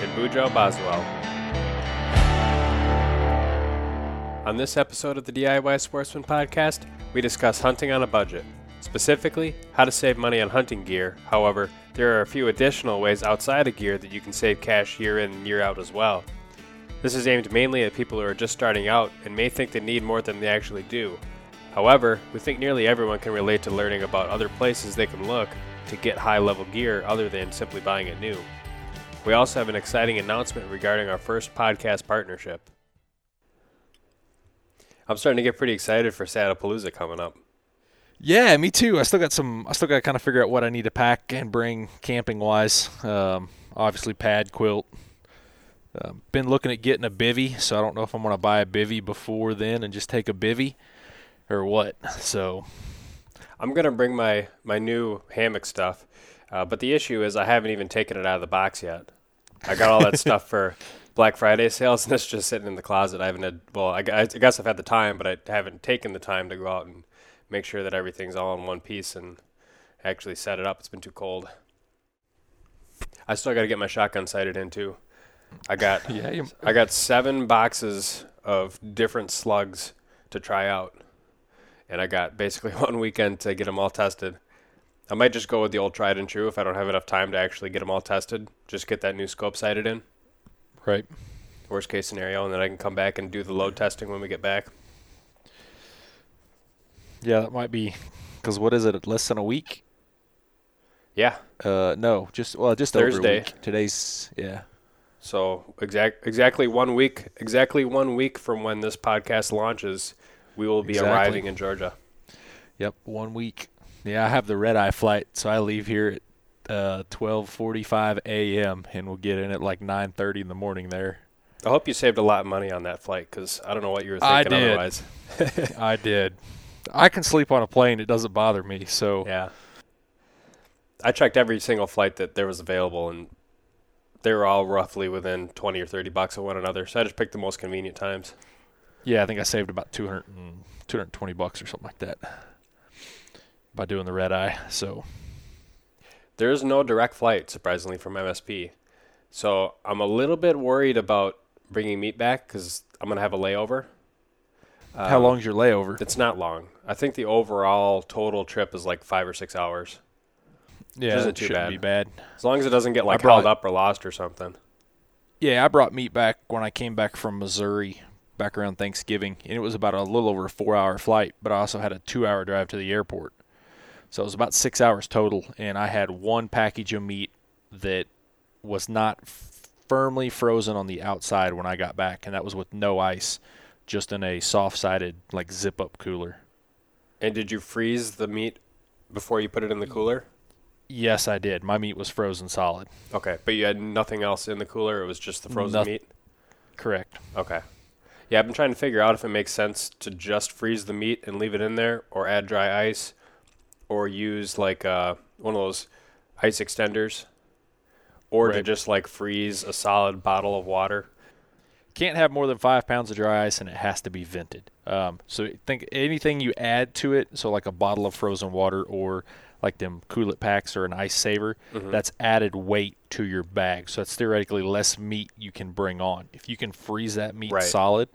and Bujo Boswell. On this episode of the DIY Sportsman Podcast, we discuss hunting on a budget, specifically how to save money on hunting gear. However, there are a few additional ways outside of gear that you can save cash year in and year out as well. This is aimed mainly at people who are just starting out and may think they need more than they actually do. However, we think nearly everyone can relate to learning about other places they can look to get high level gear other than simply buying it new. We also have an exciting announcement regarding our first podcast partnership. I'm starting to get pretty excited for Saddlepalooza coming up. Yeah, me too. I still got some. I still got to kind of figure out what I need to pack and bring camping wise. Um, obviously, pad, quilt. Uh, been looking at getting a bivy, so I don't know if I'm going to buy a bivy before then and just take a bivy, or what. So, I'm gonna bring my my new hammock stuff, uh, but the issue is I haven't even taken it out of the box yet. I got all that stuff for Black Friday sales, and it's just sitting in the closet. I haven't had. Well, I, I guess I've had the time, but I haven't taken the time to go out and make sure that everything's all in one piece and actually set it up. It's been too cold. I still got to get my shotgun sighted in too. I got yeah, you, I got seven boxes of different slugs to try out, and I got basically one weekend to get them all tested. I might just go with the old tried and true if I don't have enough time to actually get them all tested. Just get that new scope sighted in. right. Worst case scenario, and then I can come back and do the load testing when we get back. Yeah, that might be. Because what is it? Less than a week? Yeah. Uh, no, just well, just Thursday. over a week. Today's yeah. So exact exactly one week exactly one week from when this podcast launches, we will be Exactly. arriving in Georgia. Yep, one week. Yeah, I have the red eye flight, so I leave here at uh, 12:45 a.m. and we'll get in at like 9:30 in the morning there. I hope you saved a lot of money on that flight because I don't know what you were I thinking did. otherwise. I did. I can sleep on a plane; it doesn't bother me. So Yeah. I checked every single flight that there was available, and they were all roughly within twenty or thirty bucks of one another. So I just picked the most convenient times. yeah, I think I saved about 200 220 bucks or something like that by doing the red eye. So There is no direct flight, surprisingly, from MSP. So I'm a little bit worried about bringing meat back because I'm gonna have a layover. how Um, long's your layover? It's not long. I think the overall total trip is like five or six hours. Yeah, isn't too shouldn't bad. be bad. As long as it doesn't get like brought- held up or lost or something. Yeah, I brought meat back when I came back from Missouri back around Thanksgiving, and it was about a little over a four-hour flight. But I also had a two-hour drive to the airport, so it was about six hours total. And I had one package of meat that was not f- firmly frozen on the outside when I got back, and that was with no ice, just in a soft-sided like zip-up cooler. And did you freeze the meat before you put it in the cooler? Yes, I did. My meat was frozen solid. Okay, but you had nothing else in the cooler. It was just the frozen Noth- meat. Correct. Okay. Yeah, I've been trying to figure out if it makes sense to just freeze the meat and leave it in there, or add dry ice, or use like uh, one of those ice extenders, or to just like freeze a solid bottle of water. can't have more than five pounds of dry ice and it has to be vented. Um, so think anything you add to it, so like a bottle of frozen water or like them coolant packs or an ice saver, Mm-hmm. that's added weight to your bag. So it's theoretically less meat you can bring on. If you can freeze that meat Right. solid,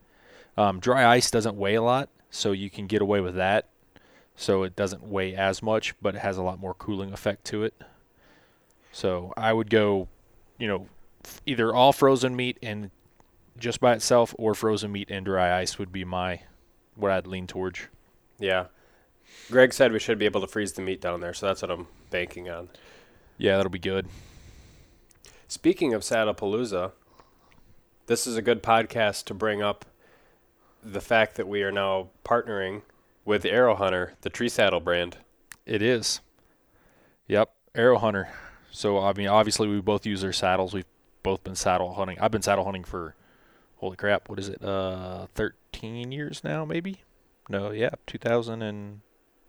um, dry ice doesn't weigh a lot, so you can get away with that. So it doesn't weigh as much, but it has a lot more cooling effect to it. So I would go, you know, f- either all frozen meat and just by itself, or frozen meat and dry ice would be my what I'd lean towards. Yeah. Greg said we should be able to freeze the meat down there, so that's what I'm banking on. Yeah, that'll be good. Speaking of Saddlepalooza, this is a good podcast to bring up the fact that we are now partnering with Aero Hunter, the tree saddle brand. It is. Yep, Aero Hunter. So I mean, obviously we both use their saddles. We've both been saddle hunting. I've been saddle hunting for, holy crap, what is it? Uh, 13 years now, maybe? No, yeah, 2000 and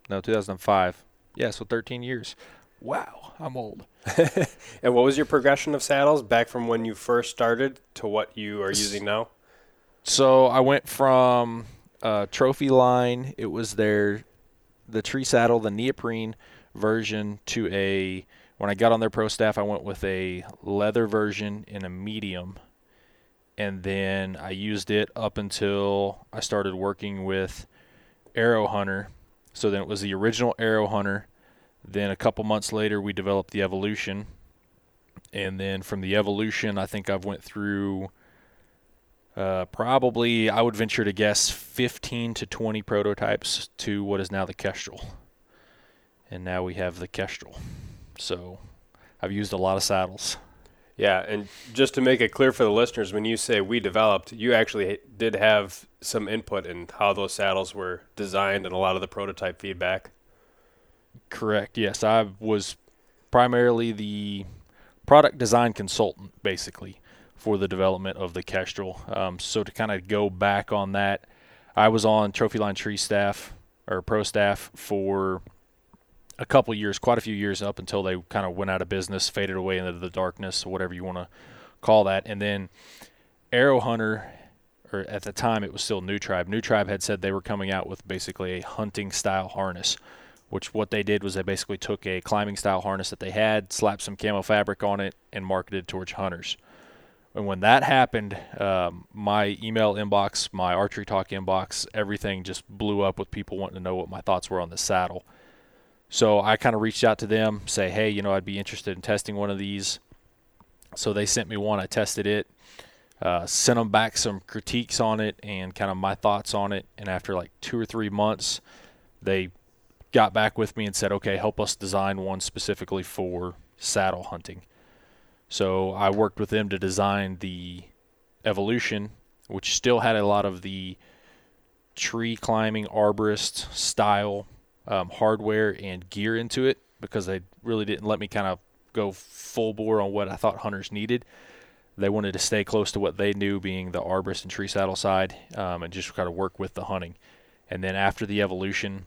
no, 2005. Yeah, so 13 years. Wow, I'm old. and what was your progression of saddles back from when you first started to what you are using now? So I went from uh, trophy line. It was their the tree saddle, the neoprene version, to a. When I got on their pro staff, I went with a leather version in a medium, and then I used it up until I started working with Aero Hunter. So then it was the original Aero Hunter. Then a couple months later, we developed the Evolution, and then from the Evolution, I think I've went through uh, probably, I would venture to guess 15 to 20 prototypes to what is now the Kestrel. And now we have the Kestrel. So I've used a lot of saddles. Yeah, and just to make it clear for the listeners, when you say we developed, you actually did have some input in how those saddles were designed and a lot of the prototype feedback. Correct. Yes, I was primarily the product design consultant, basically for the development of the Kestrel. Um, so to kind of go back on that, I was on Trophy Line Tree staff or pro staff for a couple years, quite a few years up until they kind of went out of business, faded away into the darkness, whatever you want to call that. And then Aero Hunter, or at the time it was still New Tribe. New Tribe had said they were coming out with basically a hunting style harness, which what they did was they basically took a climbing style harness that they had, slapped some camo fabric on it, and marketed towards hunters. And when that happened, um, my email inbox, my archery talk inbox, everything just blew up with people wanting to know what my thoughts were on the saddle. So I kind of reached out to them, say, hey, you know, I'd be interested in testing one of these. So they sent me one. I tested it, uh, sent them back some critiques on it and kind of my thoughts on it. And after like two or three months, they got back with me and said, okay, help us design one specifically for saddle hunting. So I worked with them to design the Evolution, which still had a lot of the tree climbing arborist style um, hardware and gear into it because they really didn't let me kind of go full bore on what I thought hunters needed. They wanted to stay close to what they knew, being the arborist and tree saddle side, um, and just kind of work with the hunting. And then after the evolution,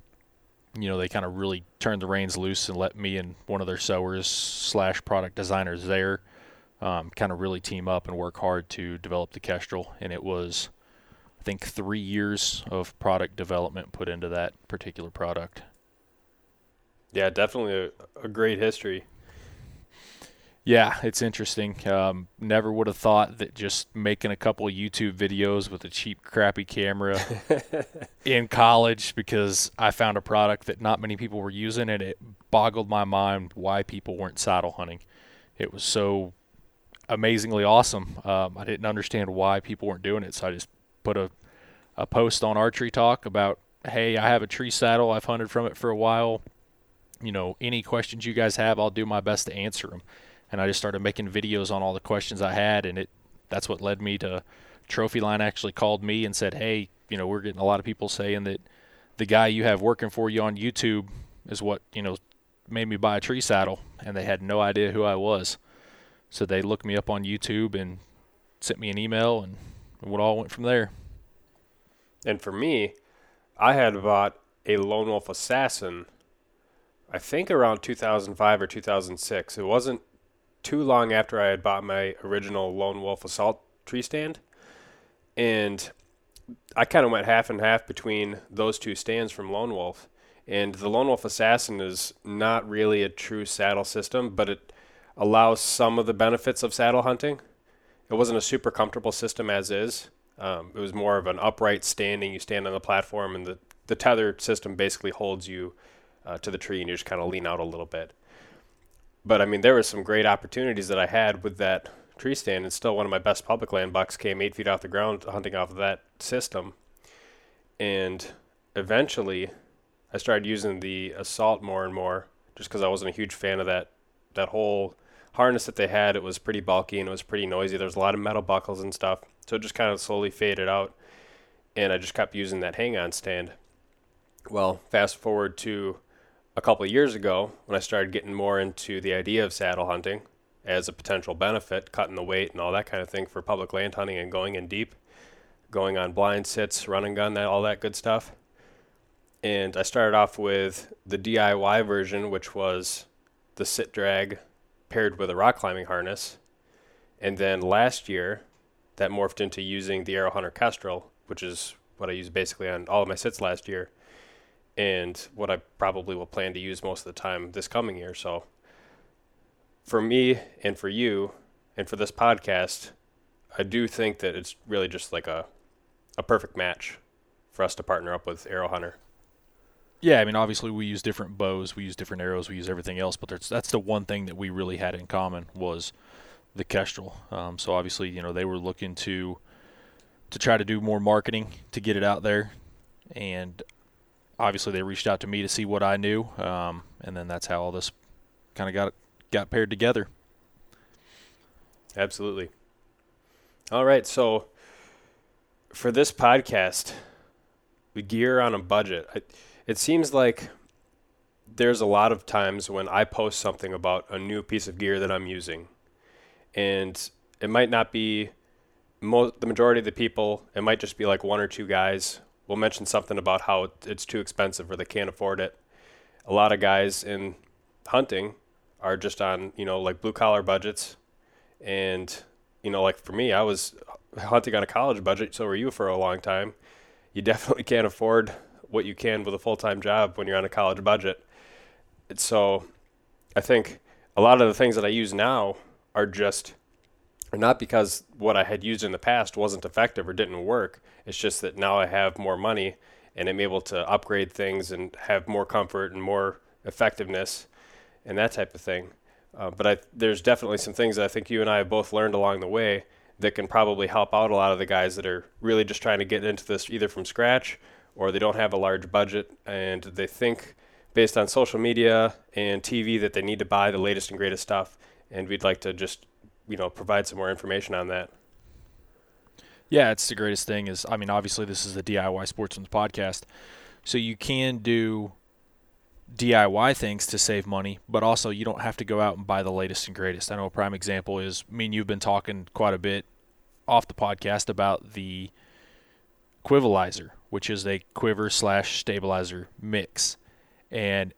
you know, they kind of really turned the reins loose and let me and one of their sewers slash product designers there um, kind of really team up and work hard to develop the Kestrel. And it was, I think, three years of product development put into that particular product. Yeah, definitely a, a great history. Yeah, it's interesting. Um, never would have thought that just making a couple of YouTube videos with a cheap, crappy camera in college because I found a product that not many people were using, and it boggled my mind why people weren't saddle hunting. It was so amazingly awesome. Um, I didn't understand why people weren't doing it, so I just put a a post on Archery Talk about, hey, I have a tree saddle. I've hunted from it for a while. You know, any questions you guys have, I'll do my best to answer them. And I just started making videos on all the questions I had, and it that's what led me to Trophy Line actually called me and said, hey, you know, we're getting a lot of people saying that the guy you have working for you on YouTube is what you know made me buy a tree saddle, and they had no idea who I was. So they looked me up on YouTube and sent me an email, and it all went from there. And for me, I had bought a Lone Wolf Assassin, I think around 2005 or 2006. It wasn't too long after I had bought my original Lone Wolf Assault tree stand. And I kind of went half and half between those two stands from Lone Wolf. And the Lone Wolf Assassin is not really a true saddle system, but it allows some of the benefits of saddle hunting. It wasn't a super comfortable system as is. Um, it was more of an upright standing. You stand on the platform, and the, the tether system basically holds you uh, to the tree, and you just kind of lean out a little bit. But I mean, there were some great opportunities that I had with that tree stand, and still one of my best public land bucks came eight feet off the ground hunting off of that system. And eventually, I started using the assault more and more, just because I wasn't a huge fan of that that whole harness that they had, it was pretty bulky and it was pretty noisy. There was a lot of metal buckles and stuff. So it just kind of slowly faded out. And I just kept using that hang on stand. Well, fast forward to a couple years ago when I started getting more into the idea of saddle hunting as a potential benefit, cutting the weight and all that kind of thing for public land hunting and going in deep, going on blind sits, run and gun, that all that good stuff. And I started off with the DIY version, which was the sit drag paired with a rock climbing harness. And then last year, that morphed into using the Aero Hunter Kestrel, which is what I used basically on all of my sits last year, and what I probably will plan to use most of the time this coming year. So, for me and for you, and for this podcast, I do think that it's really just like a a perfect match for us to partner up with Aero Hunter. Yeah, I mean, obviously we use different bows, we use different arrows, we use everything else, but that's the one thing that we really had in common was the Kestrel. Um, so obviously, you know, they were looking to to try to do more marketing to get it out there, and obviously they reached out to me to see what I knew, um, and then that's how all this kind of got got paired together. Absolutely. All right, so for this podcast, the gear on a budget. I, it seems like there's a lot of times when I post something about a new piece of gear that I'm using, and it might not be mo- the majority of the people. It might just be like one or two guys will mention something about how it's too expensive or they can't afford it. A lot of guys in hunting are just on you know like blue collar budgets, and you know like for me, I was hunting on a college budget. So were you for a long time. You definitely can't afford what you can with a full time job when you're on a college budget. so I think a lot of the things that I use now are just not because what I had used in the past wasn't effective or didn't work. It's just that now I have more money and I'm able to upgrade things and have more comfort and more effectiveness and that type of thing. Uh, but I, there's definitely some things that I think you and I have both learned along the way that can probably help out a lot of the guys that are really just trying to get into this either from scratch or they don't have a large budget and they think based on social media and TV that they need to buy the latest and greatest stuff. And we'd like to just, you know, provide some more information on that. Yeah, it's the greatest thing is I mean, obviously this is the DIY Sportsman's podcast. So you can do DIY things to save money, but also you don't have to go out and buy the latest and greatest. I know a prime example is me and you've been talking quite a bit off the podcast about the Quivalizer, which is a quiver slash stabilizer mix, and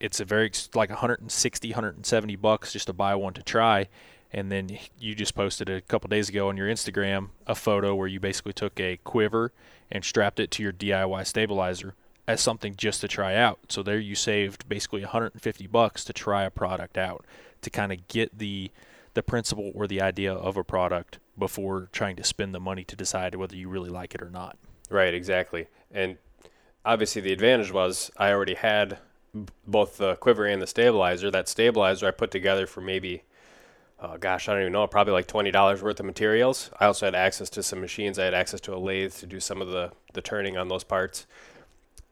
it's a very like 160, 170 bucks just to buy one to try. And then you just posted a couple days ago on your Instagram a photo where you basically took a quiver and strapped it to your DIY stabilizer as something just to try out. So there you saved basically 150 bucks to try a product out to kind of get the the principle or the idea of a product before trying to spend the money to decide whether you really like it or not. Right, exactly. And obviously the advantage was I already had both the quiver and the stabilizer. That stabilizer I put together for maybe oh gosh, I don't even know, probably like twenty dollars worth of materials. I also had access to some machines. I had access to a lathe to do some of the the turning on those parts.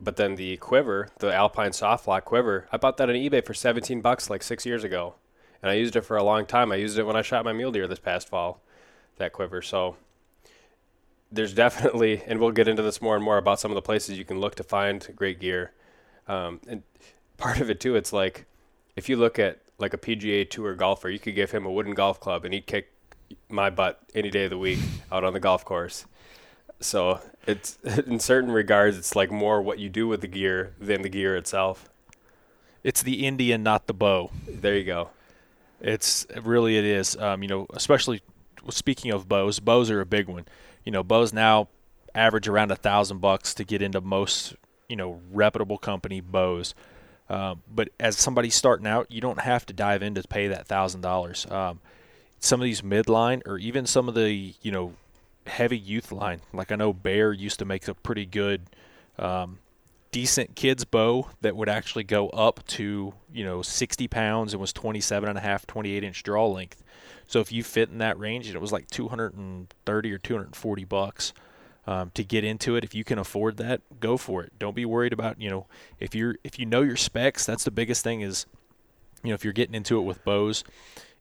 But then the quiver, the Alpine Soft Lock quiver, I bought that on eBay for 17 bucks like six years ago, and I used it for a long time. I used it when I shot my mule deer this past fall, that quiver. So there's definitely, and we'll get into this more and more about some of the places you can look to find great gear. Um, and part of it too, it's like if you look at like a PGA Tour golfer, you could give him a wooden golf club and he'd kick my butt any day of the week out on the golf course. So it's in certain regards, it's like more what you do with the gear than the gear itself. It's the Indian, not the bow. There you go. It's really it is. Um, you know, especially speaking of bows, bows are a big one. You know, bows now average around a thousand bucks to get into most you know reputable company bows. Um, but as somebody starting out, you don't have to dive in to pay that thousand um, dollars. Some of these midline or even some of the you know heavy youth line. Like I know Bear used to make a pretty good, um, decent kids bow that would actually go up to you know 60 pounds and was 27 and a half, 28 inch draw length. So if you fit in that range, and it was like 230 or 240 bucks. Um, to get into it. If you can afford that, go for it. Don't be worried about you know if you're if you know your specs. That's the biggest thing is you know if you're getting into it with bows,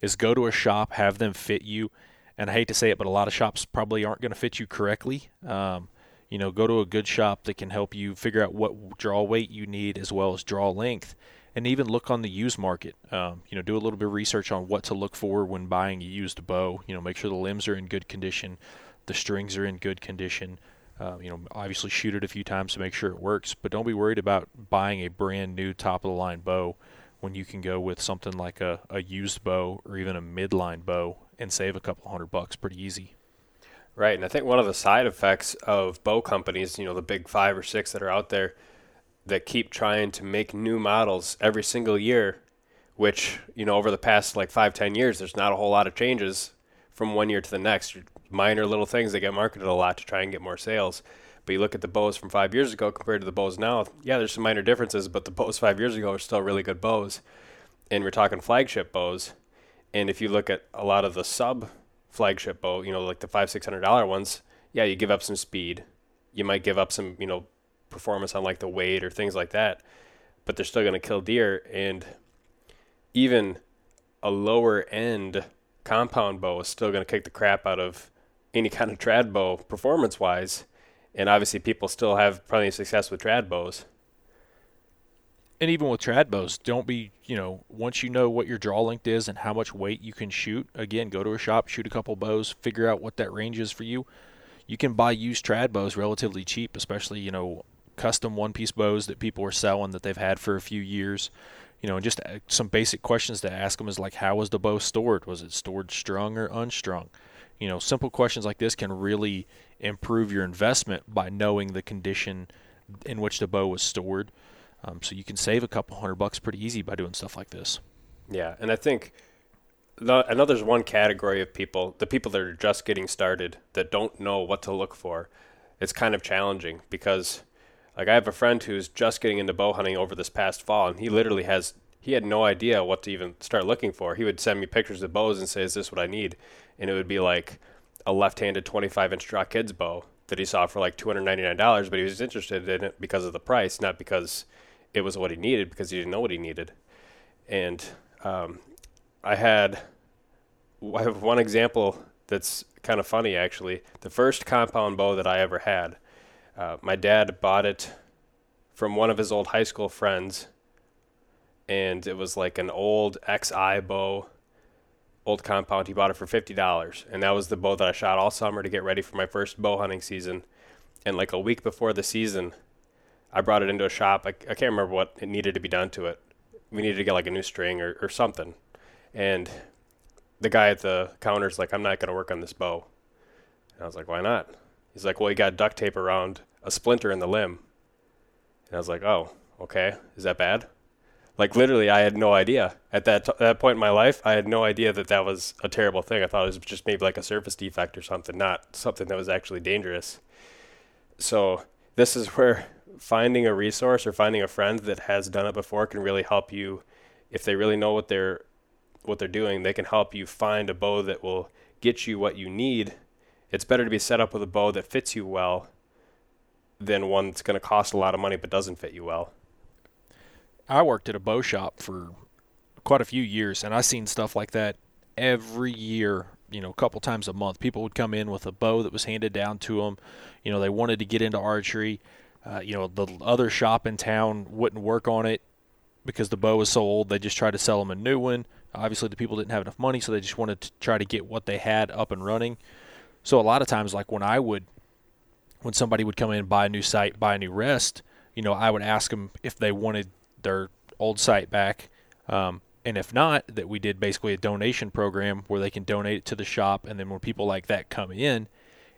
is go to a shop, have them fit you, and I hate to say it, but a lot of shops probably aren't going to fit you correctly. Um, you know, go to a good shop that can help you figure out what draw weight you need as well as draw length, and even look on the used market. Um, you know, do a little bit of research on what to look for when buying a used bow. You know, make sure the limbs are in good condition, the strings are in good condition. Uh, you know, obviously shoot it a few times to make sure it works, but don't be worried about buying a brand new top of the line bow when you can go with something like a, a used bow or even a midline bow and save a couple hundred bucks pretty easy. Right, and I think one of the side effects of bow companies, you know, the big five or six that are out there that keep trying to make new models every single year, which, you know, over the past like five, ten years, there's not a whole lot of changes from one year to the next. Minor little things that get marketed a lot to try and get more sales. But you look at the bows from five years ago compared to the bows now, yeah, there's some minor differences, but the bows five years ago are still really good bows. And we're talking flagship bows. And if you look at a lot of the sub flagship bow, you know, like the five, six hundred dollar ones, yeah, you give up some speed. You might give up some, you know, performance on like the weight or things like that, but they're still going to kill deer. And even a lower end compound bow is still going to kick the crap out of any kind of trad bow performance wise. And obviously, people still have plenty of success with trad bows. And even with trad bows, don't be, you know, once you know what your draw length is and how much weight you can shoot, again, go to a shop, shoot a couple bows, figure out what that range is for you. You can buy used trad bows relatively cheap, especially, you know, custom one piece bows that people are selling that they've had for a few years. You know, and just uh, some basic questions to ask them is like, how was the bow stored? Was it stored strung or unstrung? You know, simple questions like this can really improve your investment by knowing the condition in which the bow was stored. Um, so you can save a couple hundred bucks pretty easy by doing stuff like this. Yeah, and I think I know there's one category of people, the people that are just getting started that don't know what to look for. It's kind of challenging because like I have a friend who's just getting into bow hunting over this past fall, and he literally has he had no idea what to even start looking for. He would send me pictures of bows and say, "Is this what I need?" And it would be like a left-handed 25-inch draw kids bow that he saw for like $299, but he was interested in it because of the price, not because it was what he needed, because he didn't know what he needed. And um, I had I have one example that's kind of funny actually. The first compound bow that I ever had uh, my dad bought it from one of his old high school friends, and it was like an old XI bow, old compound. He bought it for fifty dollars, and that was the bow that I shot all summer to get ready for my first bow hunting season. And like a week before the season, I brought it into a shop. I, I can't remember what it needed to be done to it. We needed to get like a new string or, or something, and the guy at the counter's like, "I'm not going to work on this bow." And I was like, "Why not?" He's like, "Well, you got duct tape around a splinter in the limb. And I was like, oh, okay, is that bad? Like literally, I had no idea at that t- that point in my life. I had no idea that that was a terrible thing. I thought it was just maybe like a surface defect or something, not something that was actually dangerous. So this is where finding a resource or finding a friend that has done it before can really help you. If they really know what they're what they're doing, they can help you find a bow that will get you what you need. It's better to be set up with a bow that fits you well than one that's going to cost a lot of money but doesn't fit you well. I worked at a bow shop for quite a few years, and I seen stuff like that every year. You know, a couple times a month, people would come in with a bow that was handed down to them. You know, they wanted to get into archery. Uh, you know, the other shop in town wouldn't work on it because the bow was so old. They just tried to sell them a new one. Obviously, the people didn't have enough money, so they just wanted to try to get what they had up and running. So a lot of times, like when I would when somebody would come in buy a new sight, buy a new rest, you know, I would ask them if they wanted their old sight back. Um, and if not, that we did basically a donation program where they can donate it to the shop. And then when people like that come in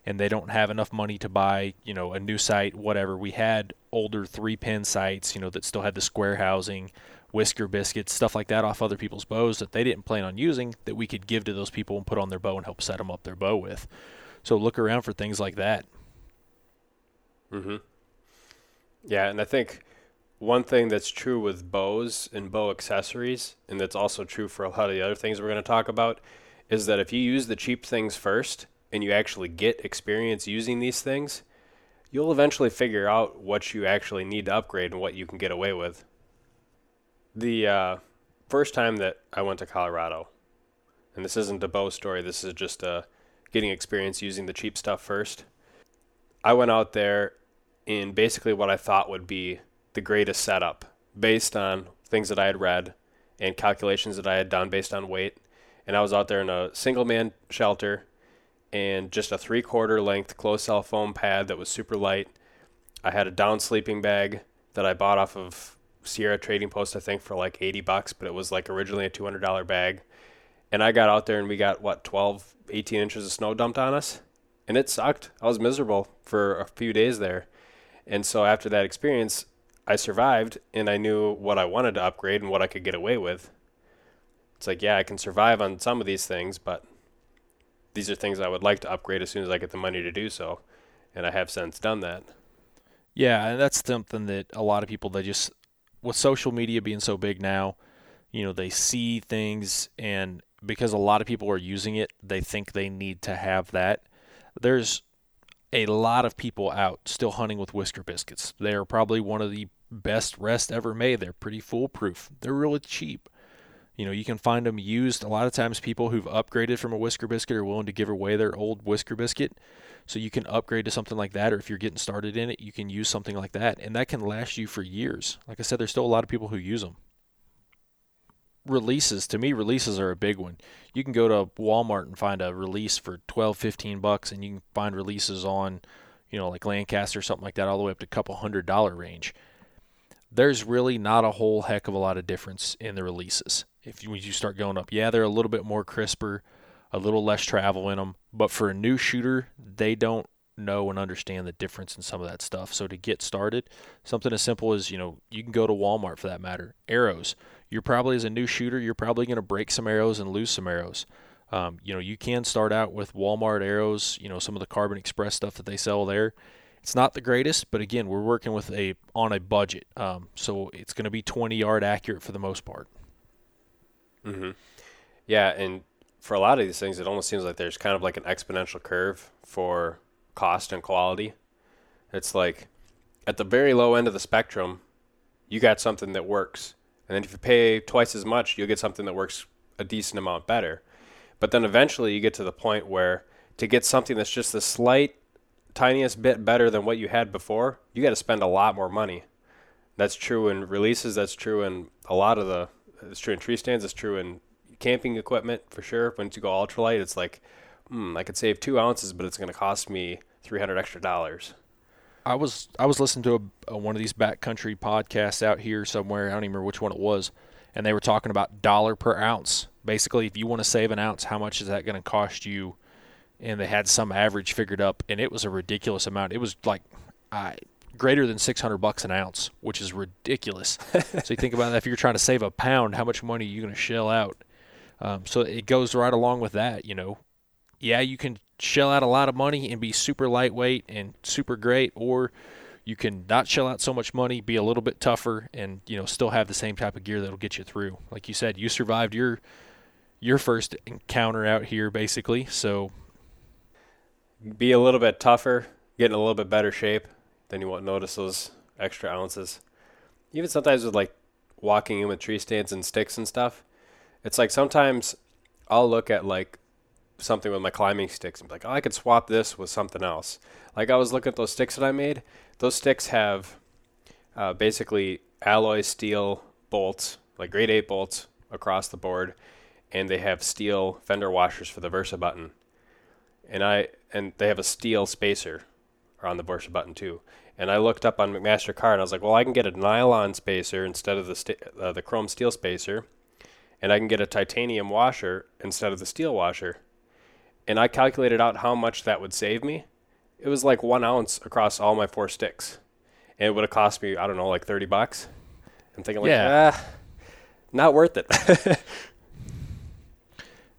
and they don't have enough money to buy, you know, a new sight, whatever, we had older three pin sights, you know, that still had the square housing, whisker biscuits, stuff like that off other people's bows that they didn't plan on using that we could give to those people and put on their bow and help set them up their bow with. So look around for things like that. Mm-hmm. Yeah, and I think one thing that's true with bows and bow accessories, and that's also true for a lot of the other things we're going to talk about, is that if you use the cheap things first and you actually get experience using these things, you'll eventually figure out what you actually need to upgrade and what you can get away with. The uh, first time that I went to Colorado, and this isn't a bow story, this is just uh, getting experience using the cheap stuff first. I went out there in basically what I thought would be the greatest setup based on things that I had read and calculations that I had done based on weight. And I was out there in a single man shelter and just a three quarter length closed cell foam pad that was super light. I had a down sleeping bag that I bought off of Sierra Trading Post, I think, for like 80 bucks, but it was like originally a $200 bag. And I got out there and we got, what, 12, 18 inches of snow dumped on us? And it sucked. I was miserable for a few days there. And so after that experience, I survived and I knew what I wanted to upgrade and what I could get away with. It's like, yeah, I can survive on some of these things, but these are things I would like to upgrade as soon as I get the money to do so. And I have since done that. Yeah, and that's something that a lot of people they just with social media being so big now, you know, they see things and because a lot of people are using it, they think they need to have that. There's a lot of people out still hunting with whisker biscuits. They're probably one of the best rest ever made. They're pretty foolproof. They're really cheap. You know, you can find them used. A lot of times, people who've upgraded from a whisker biscuit are willing to give away their old whisker biscuit. So you can upgrade to something like that, or if you're getting started in it, you can use something like that, and that can last you for years. Like I said, there's still a lot of people who use them. Releases, to me, releases are a big one. You can go to Walmart and find a release for 12, 15 bucks, and you can find releases on, you know, like Lancaster or something like that, all the way up to a couple hundred dollar range. There's really not a whole heck of a lot of difference in the releases if you, you start going up. Yeah, they're a little bit more crisper, a little less travel in them, but for a new shooter, they don't know and understand the difference in some of that stuff. So to get started, something as simple as, you know, you can go to Walmart for that matter. Arrows. You're probably as a new shooter, you're probably going to break some arrows and lose some arrows. Um, you know, you can start out with Walmart arrows, you know, some of the Carbon Express stuff that they sell there. It's not the greatest, but again, we're working with a on a budget, um, so it's going to be 20 yard accurate for the most part. Mm-hmm. Yeah, and for a lot of these things, it almost seems like there's kind of like an exponential curve for cost and quality. It's like at the very low end of the spectrum, you got something that works. And then if you pay twice as much, you'll get something that works a decent amount better. But then eventually you get to the point where to get something that's just the slight tiniest bit better than what you had before, you got to spend a lot more money. That's true in releases, that's true in a lot of the it's true in tree stands. It's true in camping equipment for sure. Once you go ultralight, it's like, hmm, I could save two ounces, but it's going to cost me three hundred extra dollars. I was I was listening to a, a, one of these backcountry podcasts out here somewhere. I don't even remember which one it was, and they were talking about dollar per ounce. Basically, if you want to save an ounce, how much is that going to cost you? And they had some average figured up, and it was a ridiculous amount. It was like I greater than 600 bucks an ounce, which is ridiculous. so you think about that if you're trying to save a pound, how much money are you going to shell out? Um, so it goes right along with that, you know. Yeah, you can shell out a lot of money and be super lightweight and super great, or you can not shell out so much money, be a little bit tougher, and you know still have the same type of gear that'll get you through. Like you said, you survived your your first encounter out here, basically. So be a little bit tougher, get in a little bit better shape, then you won't notice those extra ounces. Even sometimes with like walking in with tree stands and sticks and stuff, it's like sometimes I'll look at like something with my climbing sticks and be like, oh, I could swap this with something else. Like I was looking at those sticks that I made. Those sticks have uh, basically alloy steel bolts, like grade 8 bolts across the board, and they have steel fender washers for the Versa button. And I and they have a steel spacer on the Versa button too. And I looked up on McMaster-Carr and I was like, well, I can get a nylon spacer instead of the st- uh, the chrome steel spacer, and I can get a titanium washer instead of the steel washer. And I calculated out how much that would save me. It was like one ounce across all my four sticks, and it would have cost me I don't know like thirty bucks. I'm thinking like, yeah. ah, not worth it.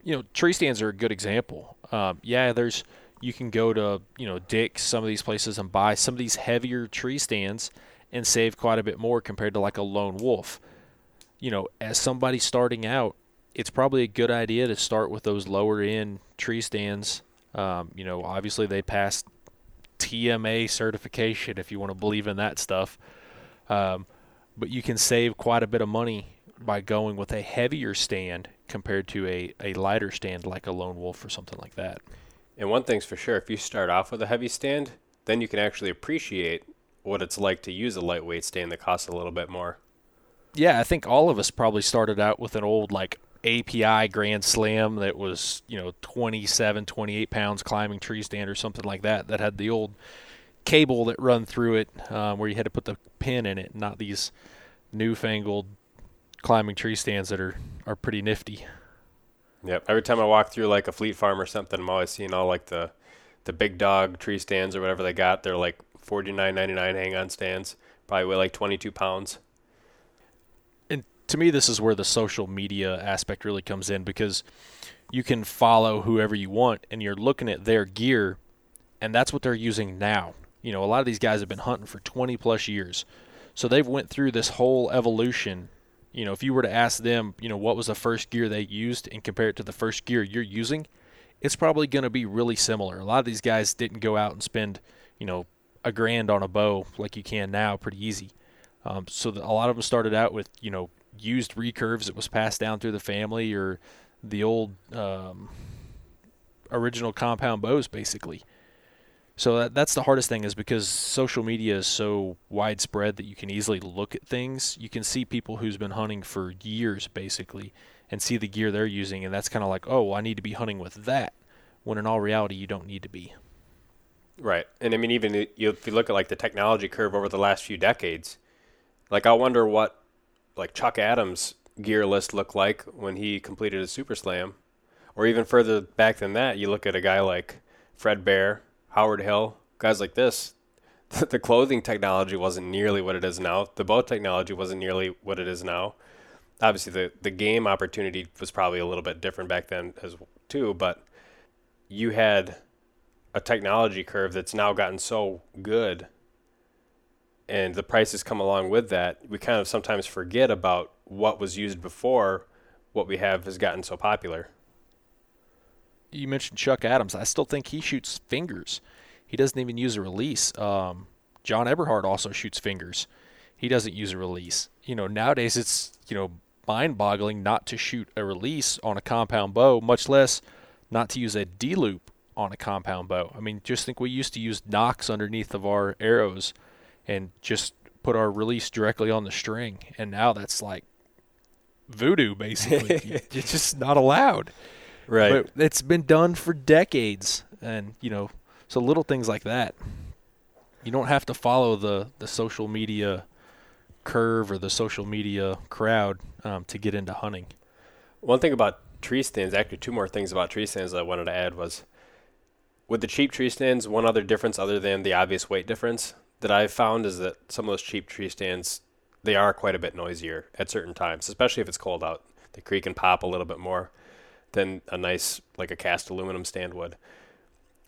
you know, tree stands are a good example. Um, yeah, there's you can go to you know Dick's, some of these places, and buy some of these heavier tree stands and save quite a bit more compared to like a lone wolf. You know, as somebody starting out, it's probably a good idea to start with those lower end tree stands. Um, you know, obviously they pass TMA certification if you want to believe in that stuff. Um, but you can save quite a bit of money by going with a heavier stand compared to a, a lighter stand like a lone wolf or something like that. And one thing's for sure, if you start off with a heavy stand, then you can actually appreciate what it's like to use a lightweight stand that costs a little bit more. yeah, I think all of us probably started out with an old like API Grand Slam that was, you know, 27, 28 pounds climbing tree stand or something like that, that had the old cable that run through it um, where you had to put the pin in it, not these newfangled climbing tree stands that are, are pretty nifty. Yep. Every time I walk through like a Fleet Farm or something, I'm always seeing all like the the big dog tree stands or whatever they got. They're like forty nine ninety nine hang on stands, probably weigh like twenty two pounds. To me, this is where the social media aspect really comes in because you can follow whoever you want, and you're looking at their gear, and that's what they're using now. You know, a lot of these guys have been hunting for 20 plus years, so they've went through this whole evolution. You know, if you were to ask them, you know, what was the first gear they used and compare it to the first gear you're using, it's probably going to be really similar. A lot of these guys didn't go out and spend, you know, a grand on a bow like you can now pretty easy. Um, so a lot of them started out with, you know, used recurves that was passed down through the family or the old um, original compound bows, basically. So that, that's the hardest thing is because social media is so widespread that you can easily look at things. You can see people who's been hunting for years, basically, and see the gear they're using, and that's kind of like, oh, well, I need to be hunting with that. When in all reality, you don't need to be. Right. And I mean, even if you look at like the technology curve over the last few decades, like I wonder what like Chuck Adams' gear list looked like when he completed his Super Slam, or even further back than that. You look at a guy like Fred Bear, Howard Hill, guys like this. The clothing technology wasn't nearly what it is now. The boat technology wasn't nearly what it is now. Obviously, the the game opportunity was probably a little bit different back then as too. But you had a technology curve that's now gotten so good and the prices come along with that, we kind of sometimes forget about what was used before what we have has gotten so popular. You mentioned Chuck Adams. I still think he shoots fingers. He doesn't even use a release. Um, John Eberhart also shoots fingers. He doesn't use a release. You know, nowadays it's, you know, mind-boggling not to shoot a release on a compound bow, much less not to use a D-loop on a compound bow. I mean, just think we used to use nocks underneath of our arrows – and just put our release directly on the string. And now that's like voodoo, basically. it's just not allowed. Right. But it's been done for decades. And, you know, so little things like that. You don't have to follow the, the social media curve or the social media crowd um, to get into hunting. One thing about tree stands, actually, two more things about tree stands that I wanted to add was with the cheap tree stands, one other difference other than the obvious weight difference that I've found is that some of those cheap tree stands they are quite a bit noisier at certain times, especially if it's cold out. They creak and pop a little bit more than a nice like a cast aluminum stand would,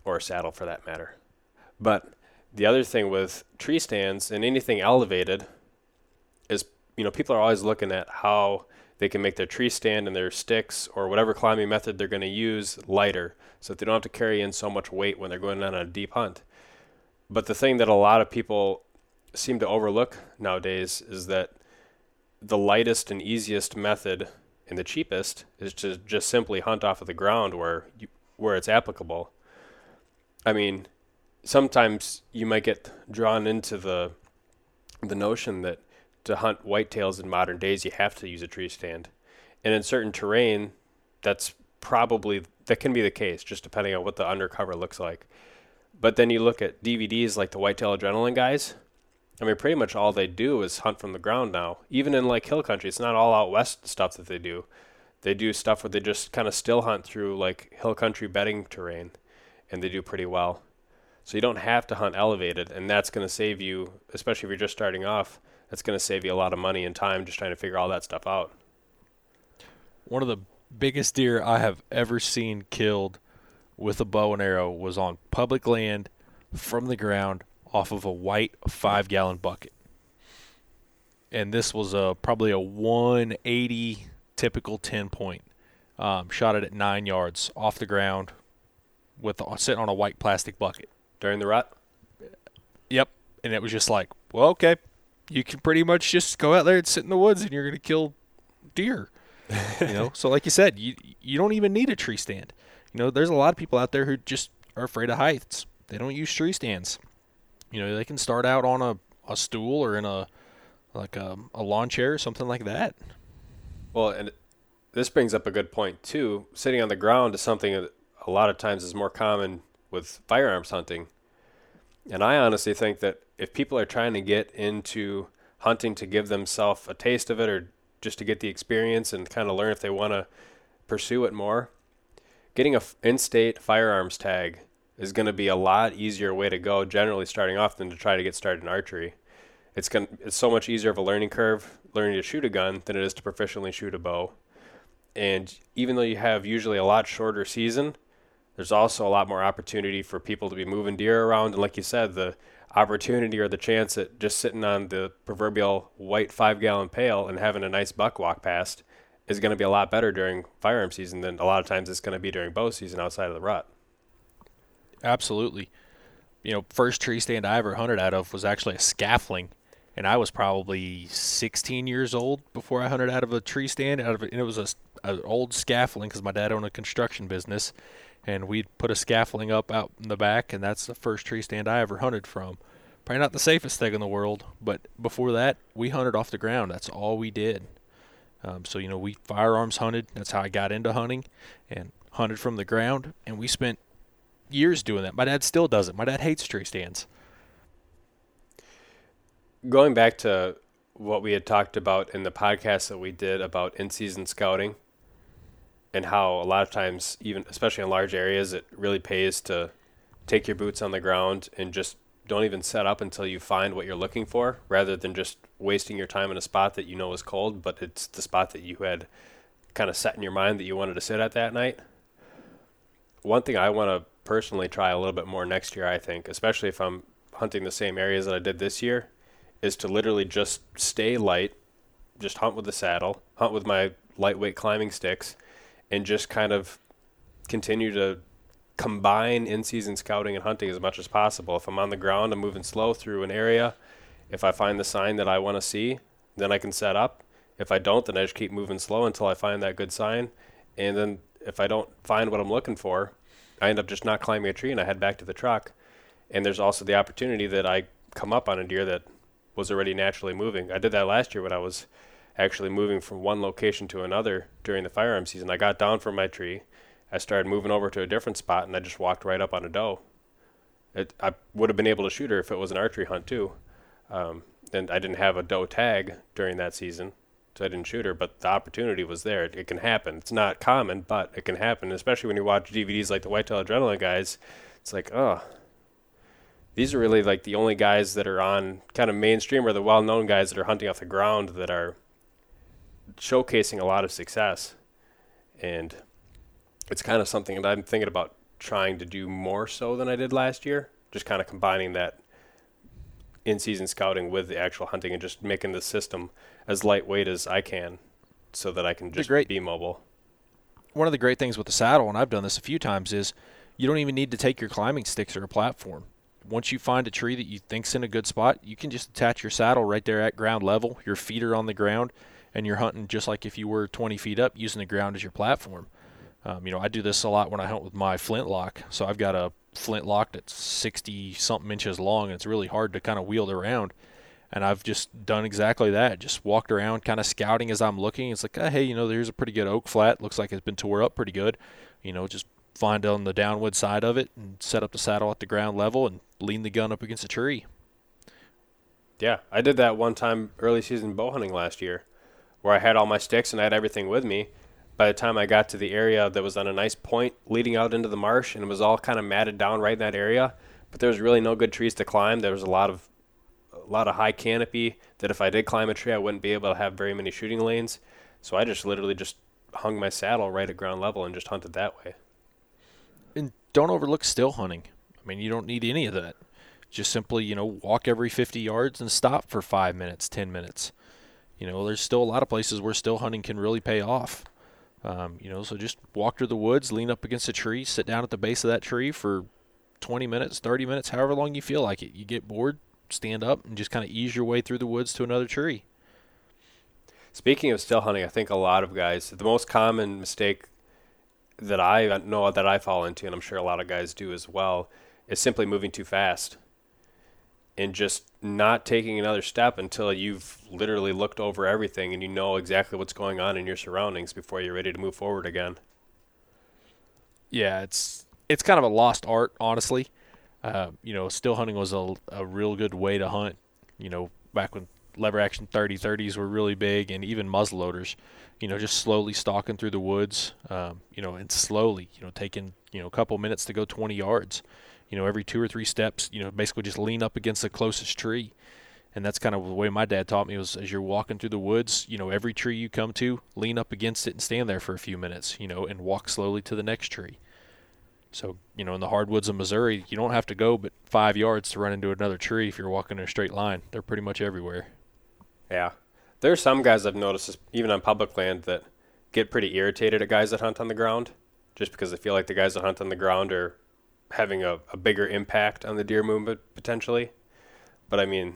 or a saddle for that matter. But the other thing with tree stands and anything elevated is you know people are always looking at how they can make their tree stand and their sticks or whatever climbing method they're going to use lighter so that they don't have to carry in so much weight when they're going on a deep hunt. But the thing that a lot of people seem to overlook nowadays is that the lightest and easiest method and the cheapest is to just simply hunt off of the ground where you, where it's applicable. I mean, sometimes you might get drawn into the the notion that to hunt whitetails in modern days you have to use a tree stand. And in certain terrain, that's probably that can be the case just depending on what the undercover looks like. But then you look at DVDs like the Whitetail Adrenaline guys. I mean, pretty much all they do is hunt from the ground now. Even in like hill country, it's not all out west stuff that they do. They do stuff where they just kind of still hunt through like hill country bedding terrain, and they do pretty well. So you don't have to hunt elevated, and that's going to save you, especially if you're just starting off. That's going to save you a lot of money and time just trying to figure all that stuff out. One of the biggest deer I have ever seen killed with a bow and arrow was on public land from the ground off of a white five gallon bucket. And this was a probably a 180 typical 10 point. Um, shot it at nine yards off the ground with sitting on a white plastic bucket during the rut. Yep, and it was just like, well, okay, you can pretty much just go out there and sit in the woods, and you're gonna kill deer. you know, so like you said, you you don't even need a tree stand. You know, there's a lot of people out there who just are afraid of heights. They don't use tree stands. You know, they can start out on a, a stool or in a like a, a lawn chair or something like that. Well, and this brings up a good point too. Sitting on the ground is something that a lot of times is more common with firearms hunting. And I honestly think that if people are trying to get into hunting to give themselves a taste of it or just to get the experience and kind of learn if they want to pursue it more, getting a in-state firearms tag is going to be a lot easier way to go generally starting off than to try to get started in archery. It's going it's so much easier of a learning curve learning to shoot a gun than it is to proficiently shoot a bow. And even though you have usually a lot shorter season, there's also a lot more opportunity for people to be moving deer around and like you said, the opportunity or the chance at just sitting on the proverbial white 5-gallon pail and having a nice buck walk past is going to be a lot better during firearm season than a lot of times it's going to be during bow season outside of the rut. Absolutely. You know, first tree stand I ever hunted out of was actually a scaffolding, and I was probably 16 years old before I hunted out of a tree stand. Out of it, and it was a old scaffolding because my dad owned a construction business, and we'd put a scaffolding up out in the back, and that's the first tree stand I ever hunted from. Probably not the safest thing in the world, but before that, we hunted off the ground. That's all we did. Um, so you know, we firearms hunted. That's how I got into hunting, and hunted from the ground. And we spent years doing that. My dad still does it. My dad hates tree stands. Going back to what we had talked about in the podcast that we did about in-season scouting, and how a lot of times, even especially in large areas, it really pays to take your boots on the ground and just don't even set up until you find what you're looking for, rather than just wasting your time in a spot that you know is cold, but it's the spot that you had kind of set in your mind that you wanted to sit at that night. One thing I want to personally try a little bit more next year, I think, especially if I'm hunting the same areas that I did this year, is to literally just stay light, just hunt with the saddle, hunt with my lightweight climbing sticks, and just kind of continue to combine in-season scouting and hunting as much as possible. If I'm on the ground, I'm moving slow through an area. If I find the sign that I want to see, then I can set up. If I don't, then I just keep moving slow until I find that good sign. And then if I don't find what I'm looking for, I end up just not climbing a tree and I head back to the truck. And there's also the opportunity that I come up on a deer that was already naturally moving. I did that last year when I was actually moving from one location to another during the firearm season. I got down from my tree, I started moving over to a different spot, and I just walked right up on a doe. It, I would have been able to shoot her if it was an archery hunt too. Um, and I didn't have a doe tag during that season, so I didn't shoot her. But the opportunity was there. It, it can happen. It's not common, but it can happen. Especially when you watch DVDs like the Whitetail Adrenaline guys. It's like, oh, these are really like the only guys that are on kind of mainstream or the well-known guys that are hunting off the ground that are showcasing a lot of success. And it's kind of something that I'm thinking about trying to do more so than I did last year. Just kind of combining that in-season scouting with the actual hunting and just making the system as lightweight as I can, so that I can just great, be mobile. One of the great things with the saddle, and I've done this a few times, is you don't even need to take your climbing sticks or a platform. Once you find a tree that you think's in a good spot, you can just attach your saddle right there at ground level. Your feet are on the ground, and you're hunting just like if you were 20 feet up, using the ground as your platform. Um, you know, I do this a lot when I hunt with my flintlock. So I've got a flintlock that's 60 something inches long, and it's really hard to kind of wield around. And I've just done exactly that. Just walked around, kind of scouting as I'm looking. It's like, oh, hey, you know, there's a pretty good oak flat. Looks like it's been tore up pretty good. You know, just find on the downwood side of it and set up the saddle at the ground level and lean the gun up against a tree. Yeah, I did that one time early season bow hunting last year, where I had all my sticks and I had everything with me by the time I got to the area that was on a nice point leading out into the marsh and it was all kind of matted down right in that area, but there was really no good trees to climb. There was a lot of a lot of high canopy that if I did climb a tree, I wouldn't be able to have very many shooting lanes. So I just literally just hung my saddle right at ground level and just hunted that way. And don't overlook still hunting. I mean, you don't need any of that. Just simply, you know, walk every 50 yards and stop for 5 minutes, 10 minutes. You know, there's still a lot of places where still hunting can really pay off. Um, you know, so just walk through the woods, lean up against a tree, sit down at the base of that tree for 20 minutes, 30 minutes, however long you feel like it. You get bored, stand up, and just kind of ease your way through the woods to another tree. Speaking of still hunting, I think a lot of guys, the most common mistake that I know that I fall into, and I'm sure a lot of guys do as well, is simply moving too fast. And just not taking another step until you've literally looked over everything and you know exactly what's going on in your surroundings before you're ready to move forward again. Yeah, it's it's kind of a lost art, honestly. Uh, you know, still hunting was a, a real good way to hunt. You know, back when lever action 30 30s were really big, and even muzzleloaders. You know, just slowly stalking through the woods. Um, you know, and slowly, you know, taking you know a couple minutes to go 20 yards. You know, every two or three steps, you know, basically just lean up against the closest tree. And that's kind of the way my dad taught me was as you're walking through the woods, you know, every tree you come to, lean up against it and stand there for a few minutes, you know, and walk slowly to the next tree. So, you know, in the hardwoods of Missouri, you don't have to go but five yards to run into another tree if you're walking in a straight line. They're pretty much everywhere. Yeah. There are some guys I've noticed, even on public land, that get pretty irritated at guys that hunt on the ground just because they feel like the guys that hunt on the ground are having a, a bigger impact on the deer movement potentially. But I mean,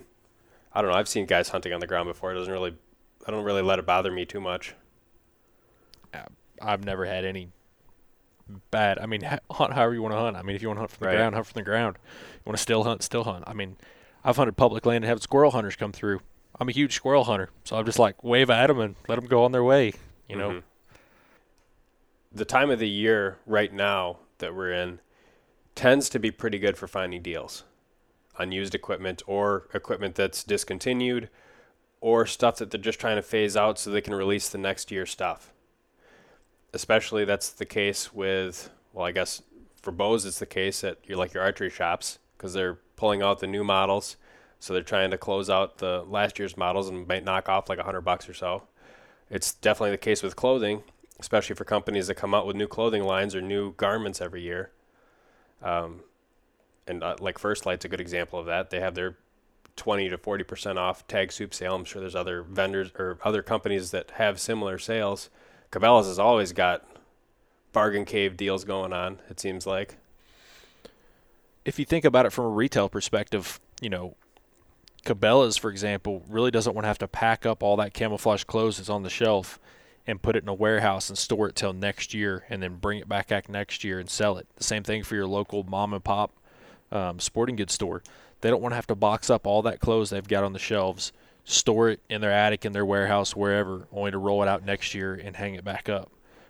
I don't know. I've seen guys hunting on the ground before. It doesn't really, I don't really let it bother me too much. I've never had any bad. I mean, hunt however you want to hunt. I mean, if you want to hunt from the Right. ground, hunt from the ground. You want to still hunt, still hunt. I mean, I've hunted public land and had squirrel hunters come through. I'm a huge squirrel hunter, so I'm just like wave at them and let them go on their way. You know, Mhm. The time of the year right now that we're in tends to be pretty good for finding deals on used equipment or equipment that's discontinued or stuff that they're just trying to phase out so they can release the next year stuff. Especially that's the case with, well, I guess for bows it's the case at your like your archery shops because they're pulling out the new models, so they're trying to close out the last year's models and might knock off like a hundred bucks or so. It's definitely the case with clothing, especially for companies that come out with new clothing lines or new garments every year. Um, and uh, like First Lite's a good example of that. They have their 20 to 40 percent off tag soup sale. I'm sure there's other vendors or other companies that have similar sales. Cabela's has always got bargain cave deals going on. It seems like. if you think about it from a retail perspective, you know, Cabela's, for example, really doesn't want to have to pack up all that camouflage clothes that's on the shelf and put it in a warehouse and store it till next year and then bring it back out next year and sell it. The same thing for your local mom and pop um, sporting goods store. They don't want to have to box up all that clothes they've got on the shelves, store it in their attic, in their warehouse, wherever, only to roll it out next year and hang it back up.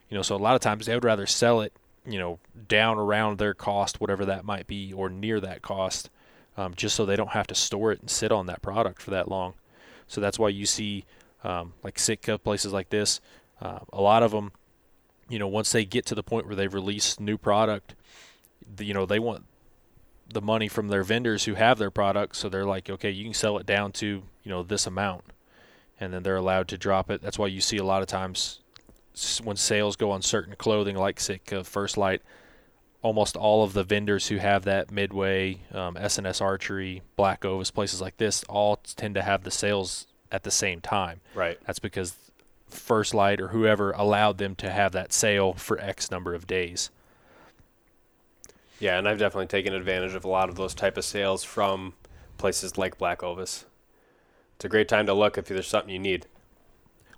You know, so a lot of times they would rather sell it, you know, down around their cost, whatever that might be, or near that cost, um, just so they don't have to store it and sit on that product for that long. So that's why you see, um, like Sitka places like this, uh, a lot of them, you know, once they get to the point where they've released new product, the, you know, they want the money from their vendors who have their product. So they're like, okay, you can sell it down to, you know, this amount. And then they're allowed to drop it. That's why you see a lot of times when sales go on certain clothing like Sitka, First Lite, almost all of the vendors who have that Midway, um, SNS Archery, Black Ovis, places like this, all tend to have the sales at the same time. Right. That's because First Lite or whoever allowed them to have that sale for X number of days. Yeah, and I've definitely taken advantage of a lot of those type of sales from places like Black Ovis. It's a great time to look if there's something you need.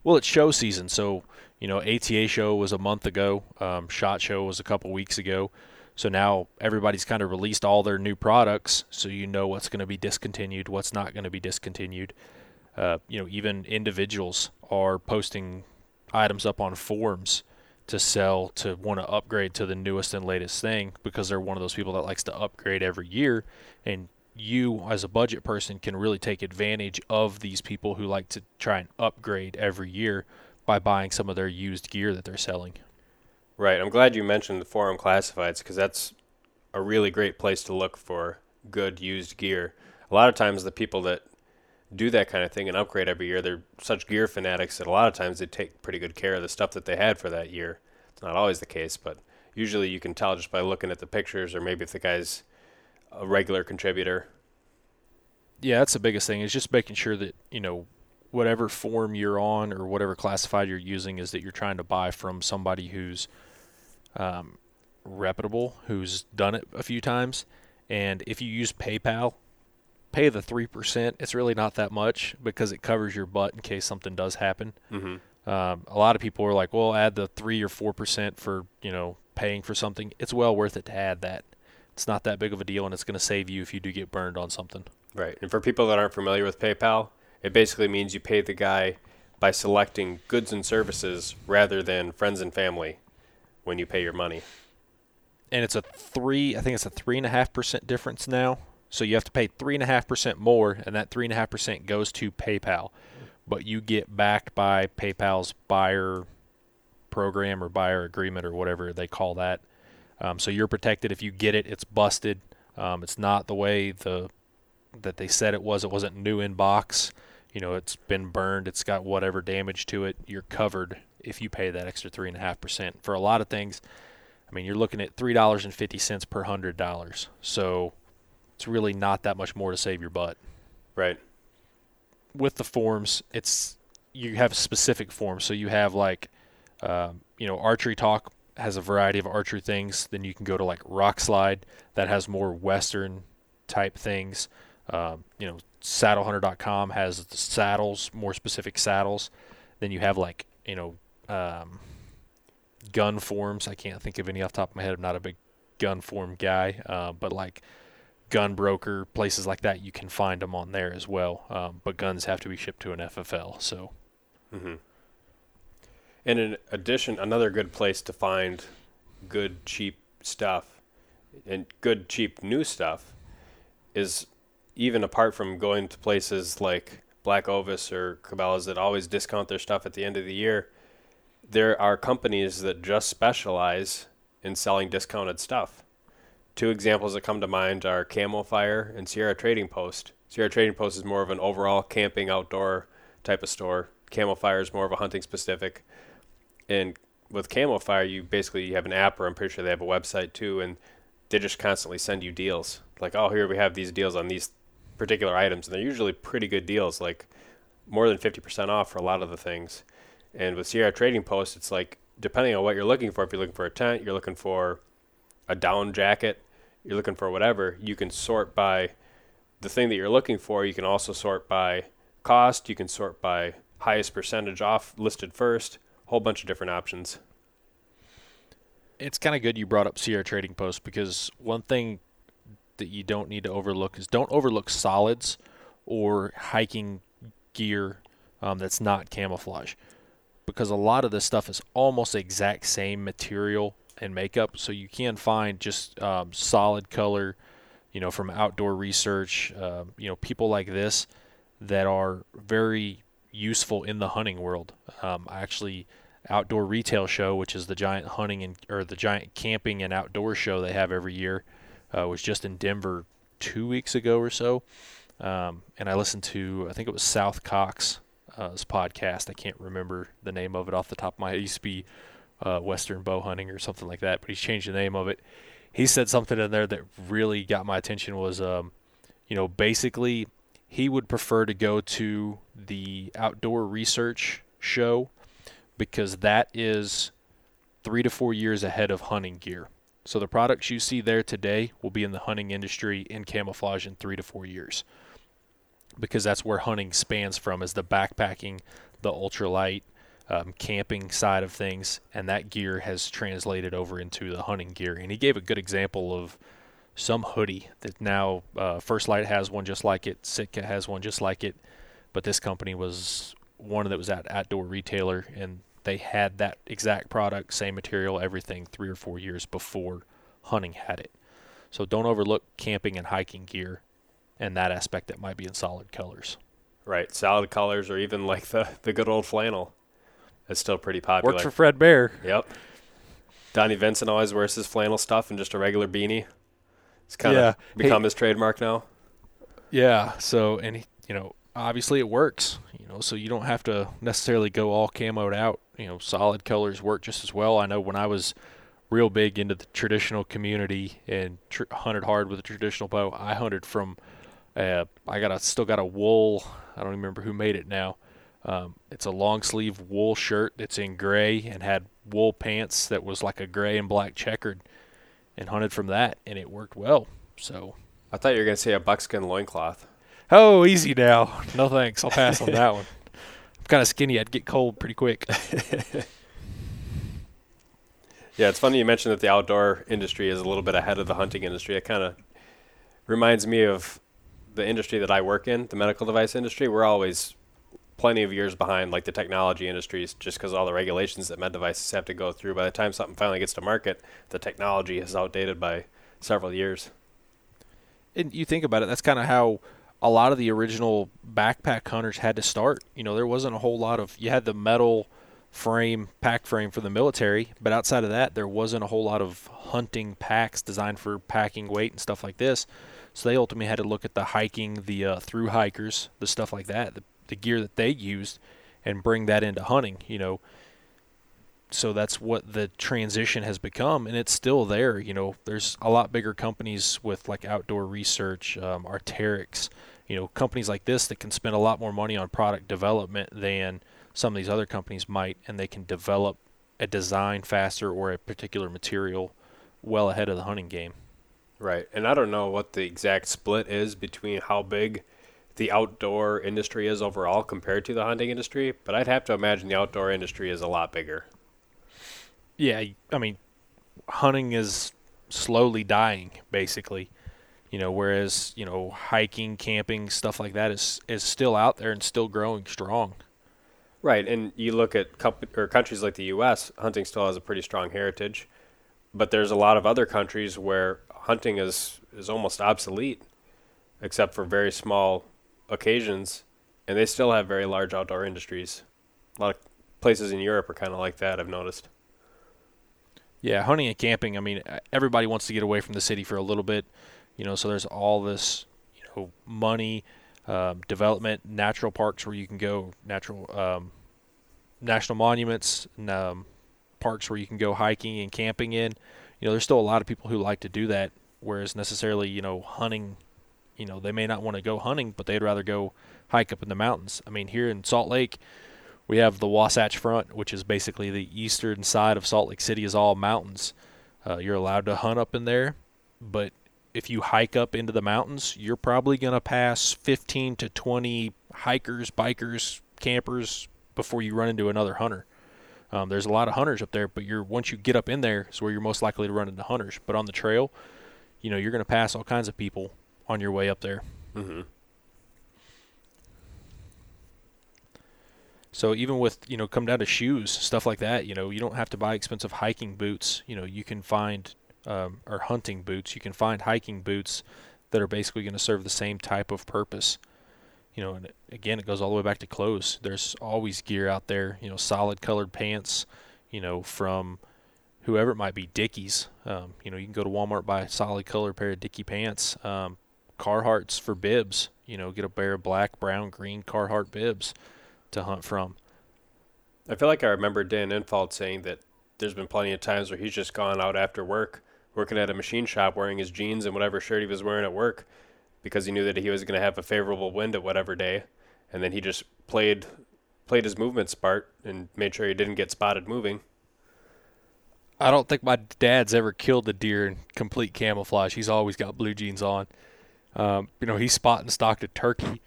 Well, it's show season, so you know ATA show was a month ago. Um, Shot show was a couple weeks ago. So now everybody's kind of released all their new products, so you know what's going to be discontinued, what's not going to be discontinued. Uh, you know, even individuals are posting items up on forums to sell to want to upgrade to the newest and latest thing because they're one of those people that likes to upgrade every year and you as a budget person can really take advantage of these people who like to try and upgrade every year by buying some of their used gear that they're selling. Right. I'm glad you mentioned the forum classifieds because that's a really great place to look for good used gear. A lot of times, the people that do that kind of thing and upgrade every year, they're such gear fanatics that a lot of times they take pretty good care of the stuff that they had for that year. It's not always the case, but usually you can tell just by looking at the pictures or maybe if the guy's a regular contributor. Yeah, that's the biggest thing is just making sure that, you know, whatever form you're on or whatever classified you're using is that you're trying to buy from somebody who's um, reputable, who's done it a few times. And if you use PayPal, pay the 3%. It's really not that much because it covers your butt in case something does happen. Mm-hmm. Um, a lot of people are like, well, add the 3 or 4% for, you know, paying for something. It's well worth it to add that it's not that big of a deal, and it's going to save you if you do get burned on something. Right. And for people that aren't familiar with PayPal, it basically means you pay the guy by selecting goods and services rather than friends and family when you pay your money. And it's a three, I think it's a three and a half percent difference now. So you have to pay three and a half percent more, and that three and a half percent goes to PayPal. But you get backed by PayPal's buyer program or buyer agreement or whatever they call that. Um, so you're protected if you get it. It's busted. Um, it's not the way the that they said it was. It wasn't new in box. You know, it's been burned. It's got whatever damage to it. You're covered if you pay that extra three and a half percent for a lot of things. I mean, you're looking at three dollars and fifty cents per hundred dollars. So it's really not that much more to save your butt. Right. With the forms, it's you have specific forms. So you have like, um, you know, archery talk has a variety of archery things. Then you can go to like Rokslide that has more western type things. Um, you know, saddlehunter.com has the saddles, more specific saddles. Then you have like, you know, um, gun forms. I can't think of any off the top of my head. I'm not a big gun form guy, uh, but like gun broker places like that, you can find them on there as well. Um, but guns have to be shipped to an FFL. So, Mm-hmm. And in addition, another good place to find good, cheap stuff and good, cheap, new stuff is even apart from going to places like Black Ovis or Cabela's that always discount their stuff at the end of the year, there are companies that just specialize in selling discounted stuff. Two examples that come to mind are Camofire and Sierra Trading Post. Sierra Trading Post is more of an overall camping outdoor type of store. Camofire is more of a hunting specific. And with Camofire, you basically you have an app, or I'm pretty sure they have a website too, and they just constantly send you deals. Like, oh, here we have these deals on these particular items, and they're usually pretty good deals, like more than 50% off for a lot of the things. And with Sierra Trading Post, it's like depending on what you're looking for. If you're looking for a tent, you're looking for a down jacket, you're looking for whatever, you can sort by the thing that you're looking for. You can also sort by cost. You can sort by highest percentage off listed first. Whole bunch of different options. it's kind of good you brought up Sierra Trading Post because one thing that you don't need to overlook is don't overlook solids or hiking gear um, that's not camouflage because a lot of this stuff is almost exact same material and makeup so you can find just um, solid color you know from outdoor research um, you know people like this that are very useful in the hunting world um, I actually outdoor retail show, which is the giant hunting and or the giant camping and outdoor show they have every year, uh, was just in Denver two weeks ago or so. Um, and I listened to I think it was South Cox uh, podcast. I can't remember the name of it off the top of my head. It used to be uh, Western Bow Hunting or something like that, but he's changed the name of it. He said something in there that really got my attention was, um, you know, basically he would prefer to go to the outdoor research show because that is three to four years ahead of hunting gear. So the products you see there today will be in the hunting industry in camouflage in three to four years. Because that's where hunting spans from is the backpacking, the ultralight, um, camping side of things, and that gear has translated over into the hunting gear. And he gave a good example of some hoodie that now uh, First Lite has one just like it, Sitka has one just like it, but this company was one that was at outdoor retailer and they had that exact product, same material, everything three or four years before hunting had it. So don't overlook camping and hiking gear and that aspect that might be in solid colors. Right, solid colors or even like the the good old flannel. It's still pretty popular. Worked for Fred Bear. Yep. Donnie Vincent always wears his flannel stuff and just a regular beanie. It's kind of Yeah. become Hey- his trademark now. Yeah. So, and he, you know, obviously it works. You know, so you don't have to necessarily go all camoed out. You know, solid colors work just as well. I know when I was real big into the traditional community and tr- hunted hard with a traditional bow, I hunted from. Uh, I got a still got a wool. I don't remember who made it now. Um, it's a long sleeve wool shirt that's in gray and had wool pants that was like a gray and black checkered, and hunted from that, and it worked well. So I thought you were gonna say a buckskin loincloth. Oh, easy now. No thanks. I'll pass on that one. I'm kind of skinny. I'd get cold pretty quick. Yeah, it's funny you mentioned that the outdoor industry is a little bit ahead of the hunting industry. It kind of reminds me of the industry that I work in, the medical device industry. We're always plenty of years behind, like the technology industries, just because all the regulations that med devices have to go through. By the time something finally gets to market, the technology is outdated by several years. And you think about it, that's kind of how a lot of the original backpack hunters had to start. You know, there wasn't a whole lot of you had the metal frame, pack frame for the military, but outside of that, there wasn't a whole lot of hunting packs designed for packing weight and stuff like this. So they ultimately had to look at the hiking, the uh, through hikers, the stuff like that, the, the gear that they used, and bring that into hunting. You know, so that's what the transition has become, and it's still there. You know, there's a lot bigger companies with like outdoor research, um, you know, companies like this that can spend a lot more money on product development than some of these other companies might, and they can develop a design faster or a particular material well ahead of the hunting game. Right. And I don't know what the exact split is between how big the outdoor industry is overall compared to the hunting industry, but I'd have to imagine the outdoor industry is a lot bigger. Yeah, I mean, hunting is slowly dying, basically. You know, whereas you know hiking, camping, stuff like that is is still out there and still growing strong. Right, and you look at comp- or countries like the U.S., hunting still has a pretty strong heritage, but there's a lot of other countries where hunting is is almost obsolete, except for very small occasions, and they still have very large outdoor industries. A lot of places in Europe are kind of like that. I've noticed. Yeah, hunting and camping. I mean, everybody wants to get away from the city for a little bit, you know. So there's all this, you know, money um, development, natural parks where you can go, natural um, national monuments, um, parks where you can go hiking and camping in. You know, there's still a lot of people who like to do that, whereas necessarily, you know, hunting, you know, they may not want to go hunting, but they'd rather go hike up in the mountains. I mean, here in Salt Lake, we have the Wasatch Front, which is basically the eastern side of Salt Lake City is all mountains. Uh, you're allowed to hunt up in there, but if you hike up into the mountains, you're probably going to pass 15 to 20 hikers, bikers, campers before you run into another hunter. Um, there's a lot of hunters up there, but you're once you get up in there, is where you're most likely to run into hunters. But on the trail, you know, you're going to pass all kinds of people on your way up there. Mm-hmm. So even with you know, come down to shoes, stuff like that. You know, you don't have to buy expensive hiking boots. You know, you can find um, or hunting boots. You can find hiking boots that are basically going to serve the same type of purpose. You know, and again, it goes all the way back to clothes. There's always gear out there. You know, solid colored pants. You know, from whoever it might be, Dickies. Um, you know, you can go to Walmart buy a solid colored pair of Dickie pants. Um, Carhartts for bibs. You know, get a pair of black, brown, green Carhartt bibs to hunt from. I feel like I remember Dan Infalt saying that there's been plenty of times where he's just gone out after work working at a machine shop wearing his jeans and whatever shirt he was wearing at work because he knew that he was going to have a favorable wind at whatever day and then he just played played his movement smart and made sure he didn't get spotted moving I don't think my dad's ever killed a deer in complete camouflage. He's always got blue jeans on. Um, you know, he spot and stalked a turkey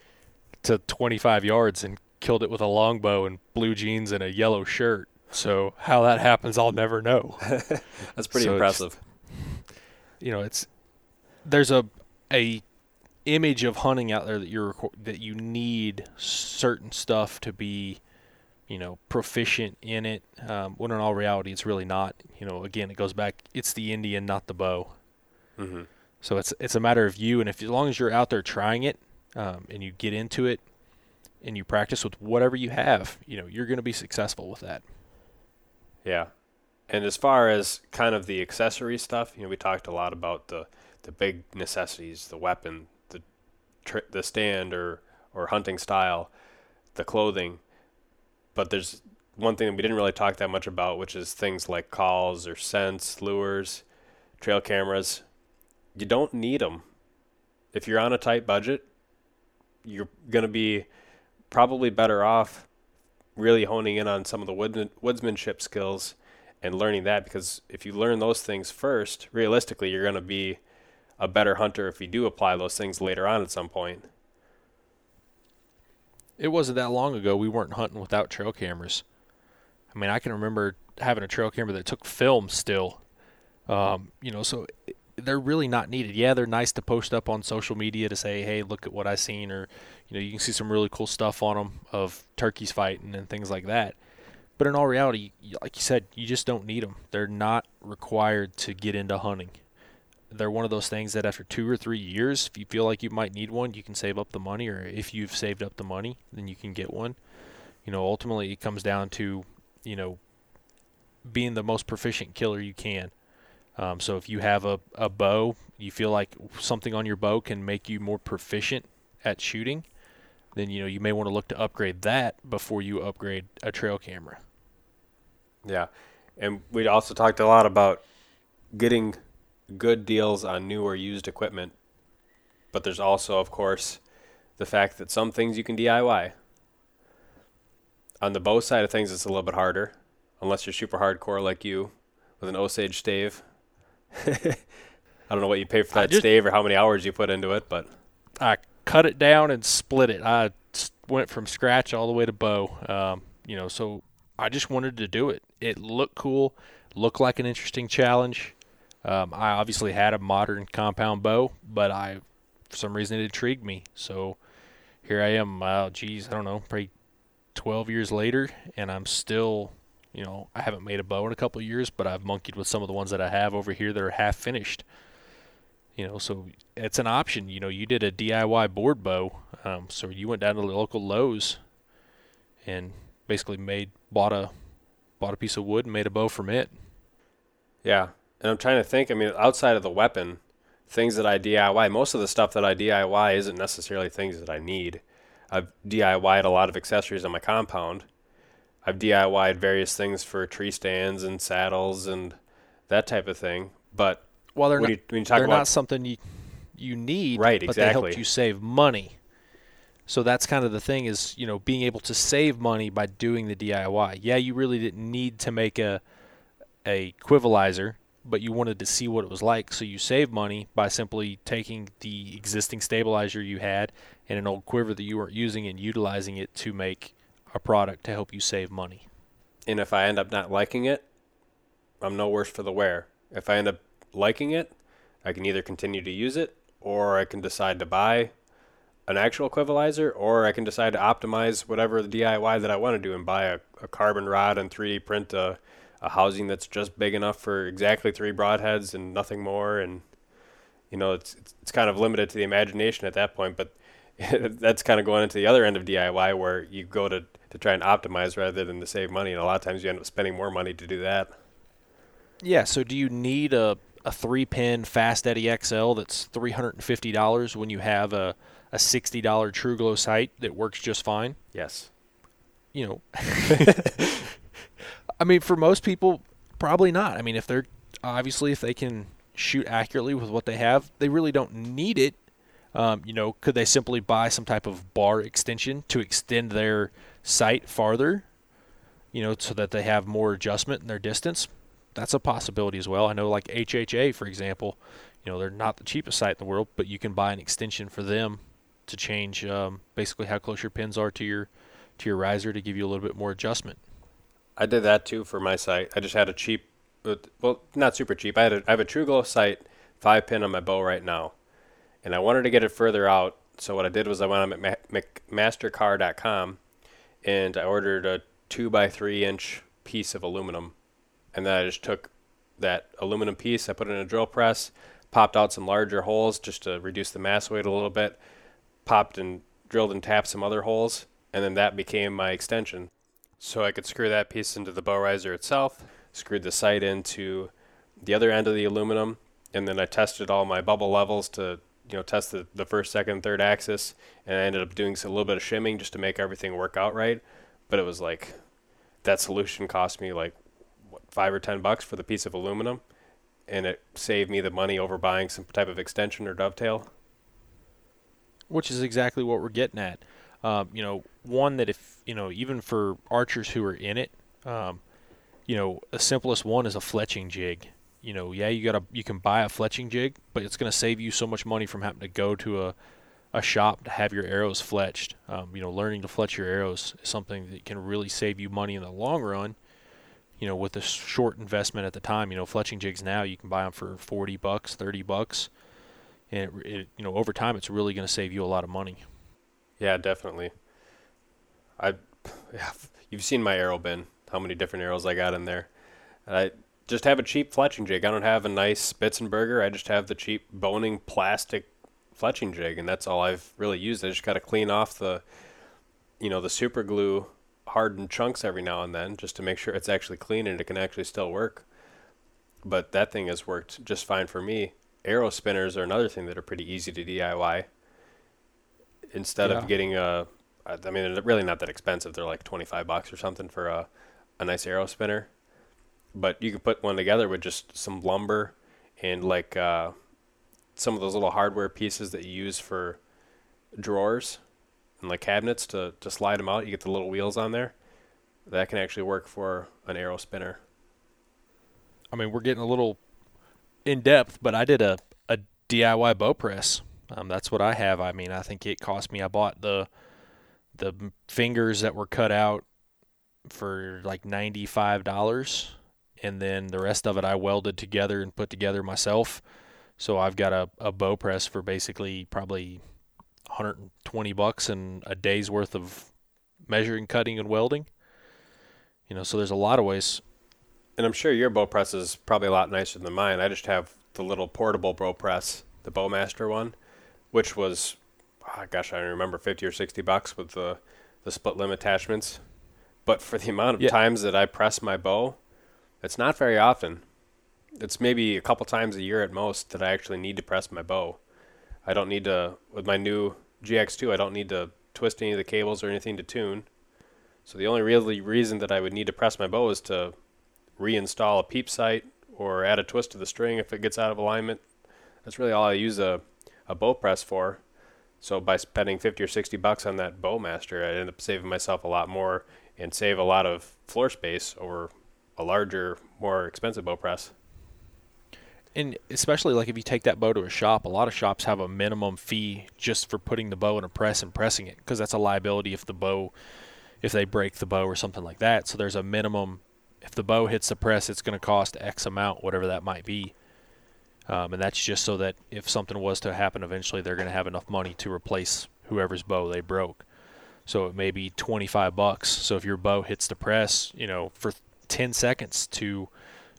to 25 yards and killed it with a longbow and blue jeans and a yellow shirt. So how that happens, I'll never know. That's pretty so impressive you know, it's there's a a image of hunting out there that you're that you need certain stuff to be you know proficient in it um, when in all reality it's really not you know again it goes back it's the indian not the bow. Mm-hmm. so it's it's a matter of you and if as long as you're out there trying it um, and you get into it and you practice with whatever you have you know you're going to be successful with that. Yeah. And as far as kind of the accessory stuff, you know, we talked a lot about the the big necessities, the weapon, the stand or or hunting style, the clothing. But there's one thing that we didn't really talk that much about, which is things like calls or scents, lures, trail cameras. You don't need them. If you're on a tight budget, you're going to be probably better off really honing in on some of the wood- woodsmanship skills and learning that because if you learn those things first, realistically, you're going to be a better hunter if you do apply those things later on at some point. It wasn't that long ago we weren't hunting without trail cameras. I mean, I can remember having a trail camera that took film still. Um, you know, so they're really not needed. Yeah, they're nice to post up on social media to say, "Hey, look at what I seen," or you know, you can see some really cool stuff on them of turkeys fighting and things like that. But in all reality, like you said, you just don't need them. They're not required to get into hunting. They're one of those things that after two or three years, if you feel like you might need one, you can save up the money, or if you've saved up the money, then you can get one. You know, ultimately, it comes down to, you know, being the most proficient killer you can. Um, so if you have a, a bow, you feel like something on your bow can make you more proficient at shooting, then you know you may want to look to upgrade that before you upgrade a trail camera. Yeah, and we also talked a lot about getting good deals on new or used equipment, but there's also, of course, the fact that some things you can DIY. On the bow side of things, it's a little bit harder, unless you're super hardcore like you with an Osage stave I don't know what you pay for that just, stave or how many hours you put into it, but I cut it down and split it. I went from scratch all the way to bow. Um, you know, so I just wanted to do it. It looked cool, looked like an interesting challenge. Um, I obviously had a modern compound bow, but I, for some reason, it intrigued me. So here I am. Uh, geez, I don't know, probably 12 years later, and I'm still you know, I haven't made a bow in a couple years, but I've monkeyed with some of the ones that I have over here that are half finished. You know, so it's an option. You know, you did a DIY board bow, um, so you went down to the local Lowe's and basically made bought a bought a piece of wood and made a bow from it. Yeah, and I'm trying to think. I mean, outside of the weapon, things that I DIY, most of the stuff that I DIY isn't necessarily things that I need. I've DIYed a lot of accessories on my compound I've DIYed various things for tree stands and saddles and that type of thing. But well, they're not, you, when you talk they're not something you you need, right? But exactly. they help you save money. So that's kind of the thing is you know being able to save money by doing the DIY. Yeah, you really didn't need to make a a quivalizer, but you wanted to see what it was like, so you save money by simply taking the existing stabilizer you had and an old quiver that you weren't using and utilizing it to make a product to help you save money. And if I end up not liking it, I'm no worse for the wear. If I end up liking it, I can either continue to use it or I can decide to buy an actual equivalizer or I can decide to optimize whatever the DIY that I want to do and buy a, a carbon rod and 3D print a, a housing that's just big enough for exactly three broadheads and nothing more. And, you know, it's, it's, it's kind of limited to the imagination at that point, but that's kind of going into the other end of DIY where you go to to try and optimize rather than to save money. And a lot of times you end up spending more money to do that. Yeah. So do you need a, a three pin Fast Eddie XL that's three hundred and fifty dollars when you have a a sixty dollar Truglo sight that works just fine? Yes. You know. I mean, for most people, probably not. I mean, if they're obviously if they can shoot accurately with what they have, they really don't need it. Um, you know, could they simply buy some type of bar extension to extend their sight farther, you know, so that they have more adjustment in their distance. That's a possibility as well. I know, like HHA, for example, you know, they're not the cheapest sight in the world, but you can buy an extension for them to change um, basically how close your pins are to your to your riser to give you a little bit more adjustment. I did that too for my sight. I just had a cheap, well, not super cheap. I had a, I have a Truglo sight, five pin on my bow right now, and I wanted to get it further out. So what I did was I went on McMaster-Carr.com and I ordered a two by three inch piece of aluminum, and then I just took that aluminum piece, I put it in a drill press, popped out some larger holes just to reduce the mass weight a little bit, popped and drilled and tapped some other holes, and then that became my extension. So I could screw that piece into the bow riser itself, screwed the sight into the other end of the aluminum, and then I tested all my bubble levels to you know test the, the first, second, third axis, and I ended up doing a little bit of shimming just to make everything work out right. But it was like that solution cost me like what, five or ten bucks for the piece of aluminum, and it saved me the money over buying some type of extension or dovetail. Which is exactly what we're getting at. Um, you know, one that if you know, even for archers who are in it, um, you know, the simplest one is a fletching jig you know, yeah, you got you can buy a fletching jig, but it's going to save you so much money from having to go to a a shop to have your arrows fletched. Um, you know, learning to fletch your arrows is something that can really save you money in the long run. you know, with a short investment at the time, you know, fletching jigs now you can buy them for 40 bucks, 30 bucks. And it, it you know, over time it's really going to save you a lot of money. Yeah, definitely. I yeah, you've seen my arrow bin, how many different arrows I got in there. I just have a cheap fletching jig. I don't have a nice Bitzenburger. I just have the cheap Bohning plastic fletching jig, and that's all I've really used. I just got to clean off the, you know, the super glue hardened chunks every now and then just to make sure it's actually clean and it can actually still work. But that thing has worked just fine for me. Arrow spinners are another thing that are pretty easy to DIY. Instead yeah. of getting a, I mean, they're really not that expensive. They're like 25 bucks or something for a, a nice arrow spinner. But you could put one together with just some lumber and like uh, some of those little hardware pieces that you use for drawers and like cabinets to, to slide them out. You get the little wheels on there. That can actually work for an arrow spinner. I mean, we're getting a little in depth, but I did a, a DIY bow press. Um, that's what I have. I mean, I think it cost me. I bought the the fingers that were cut out for like ninety five dollars, and then the rest of it I welded together and put together myself. So I've got a, a bow press for basically probably 120 bucks and a day's worth of measuring, cutting, and welding. You know, so there's a lot of ways. And I'm sure your bow press is probably a lot nicer than mine. I just have the little portable bow press, the Bowmaster one, which was, oh gosh, I remember, 50 or 60 bucks with the the split limb attachments. But for the amount of yeah. times that I press my bow, it's not very often. It's maybe a couple times a year at most that I actually need to press my bow. I don't need to with my new GX2. I don't need to twist any of the cables or anything to tune. So the only really reason that I would need to press my bow is to reinstall a peep sight or add a twist to the string if it gets out of alignment. That's really all I use a, a bow press for. So by spending 50 or 60 bucks on that Bowmaster, I end up saving myself a lot more and save a lot of floor space over a larger, more expensive bow press and especially like if you take that bow to a shop, a lot of shops have a minimum fee just for putting the bow in a press and pressing it because that's a liability if the bow, if they break the bow or something like that. So there's a minimum. If the bow hits the press, it's going to cost X amount, whatever that might be. Um, and that's just so that if something was to happen eventually, they're going to have enough money to replace whoever's bow they broke. So it may be 25 bucks. So if your bow hits the press, you know, for 10 seconds to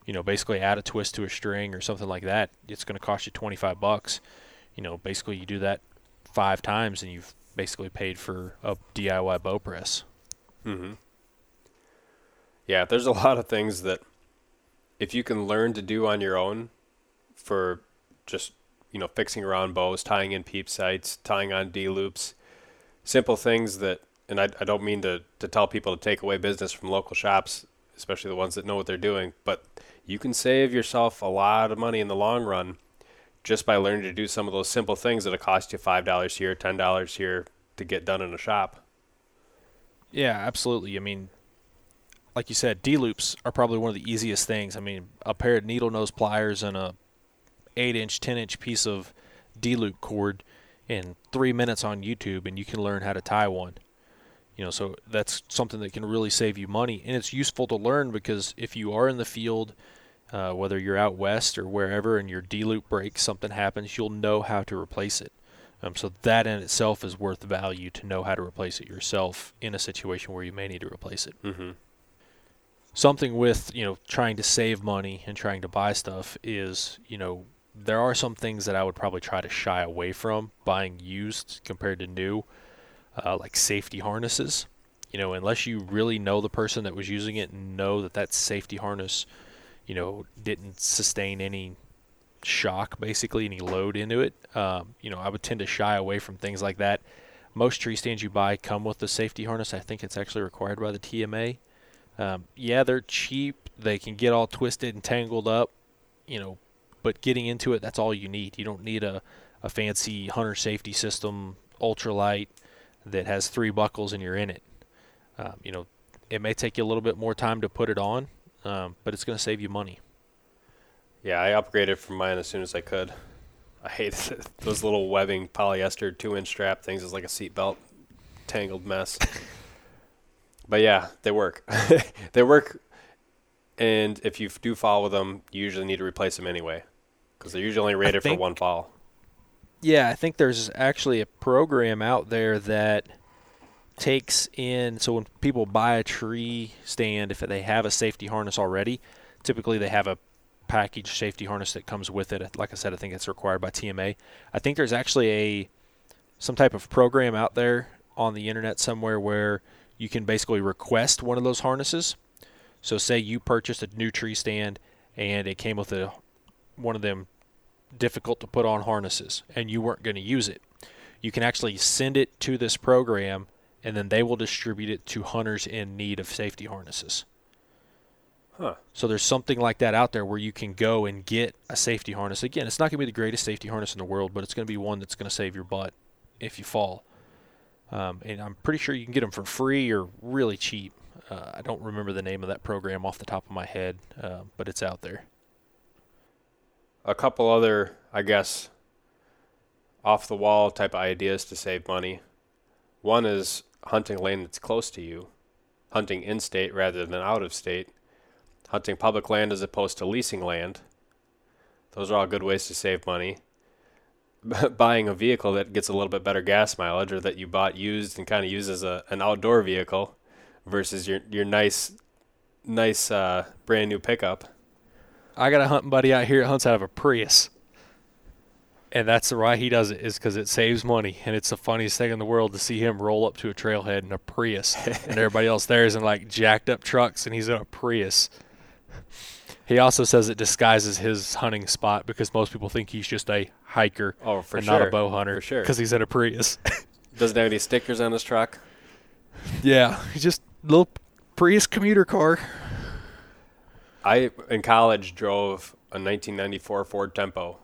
you know, basically add a twist to a string or something like that, it's going to cost you 25 bucks. You know, basically you do that five times and you've basically paid for a DIY bow press. Mm-hmm. Yeah, there's a lot of things that if you can learn to do on your own for just, you know, fixing around bows, tying in peep sights, tying on D loops, simple things that, and I, I don't mean to, to tell people to take away business from local shops, especially the ones that know what they're doing, but you can save yourself a lot of money in the long run just by learning to do some of those simple things that'll cost you five dollars here, ten dollars here to get done in a shop. Yeah, absolutely. I mean, like you said, D loops are probably one of the easiest things. I mean, a pair of needle nose pliers and a eight inch, ten inch piece of D loop cord in three minutes on YouTube, and you can learn how to tie one. You know, so that's something that can really save you money, and it's useful to learn because if you are in the field uh, whether you're out west or wherever, and your D loop breaks, something happens, you'll know how to replace it. Um, so that in itself is worth value to know how to replace it yourself in a situation where you may need to replace it. Mm-hmm. Something with you know trying to save money and trying to buy stuff is you know there are some things that I would probably try to shy away from buying used compared to new, uh, like safety harnesses. You know, unless you really know the person that was using it and know that that safety harness you know, didn't sustain any shock, basically, any load into it. Um, you know, I would tend to shy away from things like that. Most tree stands you buy come with the safety harness. I think it's actually required by the TMA. Um, yeah, they're cheap. They can get all twisted and tangled up, you know, but getting into it, that's all you need. You don't need a, a fancy hunter safety system, ultralight, that has three buckles and you're in it. Um, you know, it may take you a little bit more time to put it on, um, but it's going to save you money. Yeah, I upgraded from mine as soon as I could. I hate those little webbing polyester two-inch strap things. It's like a seatbelt tangled mess. but yeah, they work. they work And if you do with them, you usually need to replace them anyway, because they're usually only rated for one fall. Yeah, I think there's actually a program out there that takes in so when people buy a tree stand if they have a safety harness already, typically they have a package safety harness that comes with it. Like I said, I think it's required by TMA. I think there's actually a some type of program out there on the internet somewhere where you can basically request one of those harnesses. So say you purchased a new tree stand and it came with a one of them difficult to put on harnesses and you weren't going to use it. You can actually send it to this program and then they will distribute it to hunters in need of safety harnesses. Huh. So there's something like that out there where you can go and get a safety harness. Again, it's not going to be the greatest safety harness in the world, but it's going to be one that's going to save your butt if you fall. Um, and I'm pretty sure you can get them for free or really cheap. Uh, I don't remember the name of that program off the top of my head, uh, but it's out there. A couple other, I guess, off the wall type ideas to save money. One is hunting land that's close to you, hunting in state rather than out of state, hunting public land as opposed to leasing land. Those are all good ways to save money. Buying a vehicle that gets a little bit better gas mileage or that you bought used and kind of use as a, an outdoor vehicle versus your, your nice, nice uh, brand new pickup. I got a hunting buddy out here that hunts out of a Prius. And that's the why he does it is because it saves money, and it's the funniest thing in the world to see him roll up to a trailhead in a Prius, and everybody else there is in like jacked up trucks, and he's in a Prius. He also says it disguises his hunting spot because most people think he's just a hiker Oh, for and sure. not a bow hunter For sure. because he's in a Prius. Doesn't have any stickers on his truck. yeah, he's just a little Prius commuter car. I in college drove a 1994 Ford Tempo,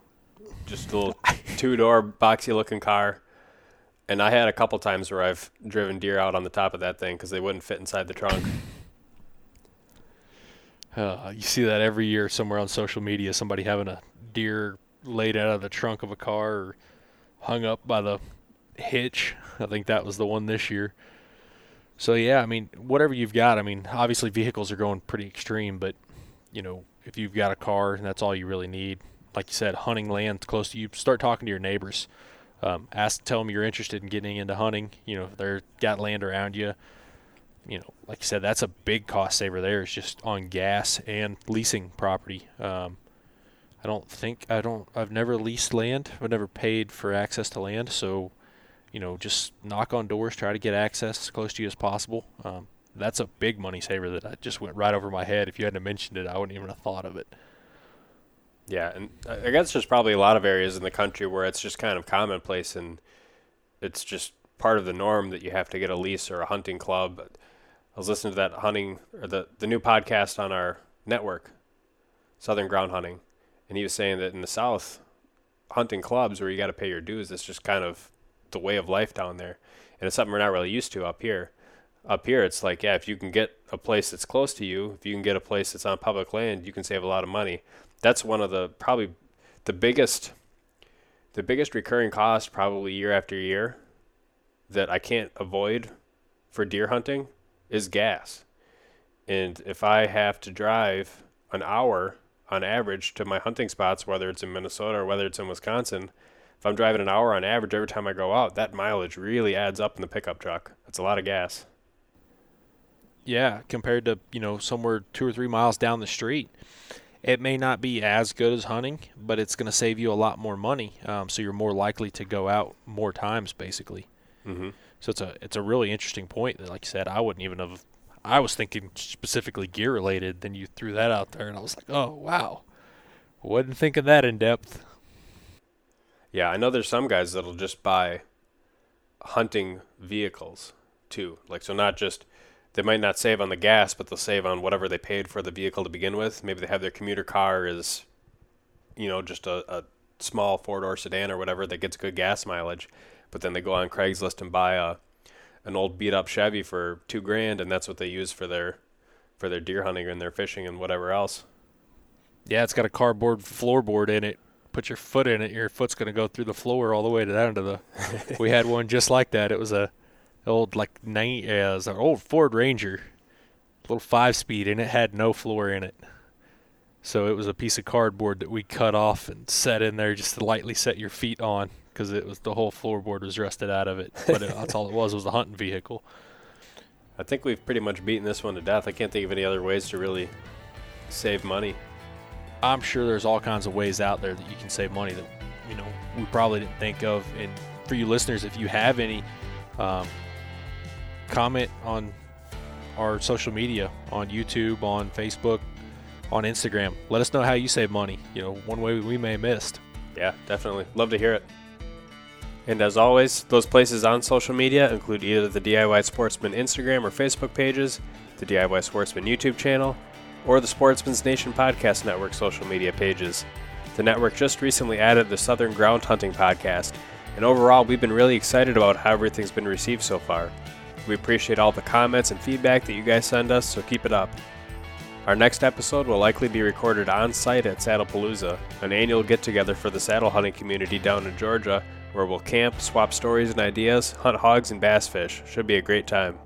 just a little two-door boxy looking car, and I had a couple times where I've driven deer out on the top of that thing because they wouldn't fit inside the trunk. Uh, you see that every year somewhere on social media, somebody having a deer laid out of the trunk of a car or hung up by the hitch. I think that was the one this year. So yeah, I mean, whatever you've got. I mean, obviously vehicles are going pretty extreme, but you know, if you've got a car and that's all you really need, like you said, hunting land close to you, start talking to your neighbors. Um, ask, tell them you're interested in getting into hunting. You know, if they're got land around you. You know, like you said, that's a big cost saver. There is just on gas and leasing property. Um, I don't think I don't. I've never leased land. I've never paid for access to land. So, you know, just knock on doors, try to get access as close to you as possible. Um, that's a big money saver that I just went right over my head. If you hadn't mentioned it, I wouldn't even have thought of it. Yeah, and I guess there's probably a lot of areas in the country where it's just kind of commonplace and it's just part of the norm that you have to get a lease or a hunting club. I was listening to that hunting or the the new podcast on our network, Southern Ground Hunting, and he was saying that in the South, hunting clubs where you got to pay your dues, it's just kind of the way of life down there, and it's something we're not really used to up here. Up here, it's like yeah, if you can get a place that's close to you, if you can get a place that's on public land, you can save a lot of money. That's one of the probably the biggest the biggest recurring cost probably year after year that I can't avoid for deer hunting is gas. And if I have to drive an hour on average to my hunting spots, whether it's in Minnesota or whether it's in Wisconsin, if I'm driving an hour on average every time I go out, that mileage really adds up in the pickup truck. That's a lot of gas. Yeah, compared to you know somewhere two or three miles down the street, it may not be as good as hunting, but it's going to save you a lot more money. Um, so you're more likely to go out more times, basically. Mm-hmm. So it's a it's a really interesting point. That, like you said, I wouldn't even have. I was thinking specifically gear related. Then you threw that out there, and I was like, oh wow, wasn't thinking that in depth. Yeah, I know there's some guys that'll just buy hunting vehicles too. Like so not just they might not save on the gas, but they'll save on whatever they paid for the vehicle to begin with. Maybe they have their commuter car is you know, just a, a small four door sedan or whatever that gets good gas mileage. But then they go on Craigslist and buy a an old beat up Chevy for two grand and that's what they use for their for their deer hunting and their fishing and whatever else. Yeah, it's got a cardboard floorboard in it. Put your foot in it, your foot's going to go through the floor all the way to down to the. we had one just like that. It was a old like nine, yeah, it was an old Ford Ranger, little five speed, and it had no floor in it. So it was a piece of cardboard that we cut off and set in there just to lightly set your feet on because it was the whole floorboard was rusted out of it. But it, that's all it was was a hunting vehicle. I think we've pretty much beaten this one to death. I can't think of any other ways to really save money. I'm sure there's all kinds of ways out there that you can save money that you know we probably didn't think of. And for you listeners, if you have any, um, comment on our social media on YouTube, on Facebook, on Instagram. Let us know how you save money. You know, one way we may have missed. Yeah, definitely. Love to hear it. And as always, those places on social media include either the DIY Sportsman Instagram or Facebook pages, the DIY Sportsman YouTube channel, or the Sportsman's Nation Podcast Network social media pages. The network just recently added the Southern Ground Hunting Podcast, and overall, we've been really excited about how everything's been received so far. We appreciate all the comments and feedback that you guys send us, so keep it up. Our next episode will likely be recorded on site at Saddlepalooza, an annual get together for the saddle hunting community down in Georgia, where we'll camp, swap stories and ideas, hunt hogs, and bass fish. Should be a great time.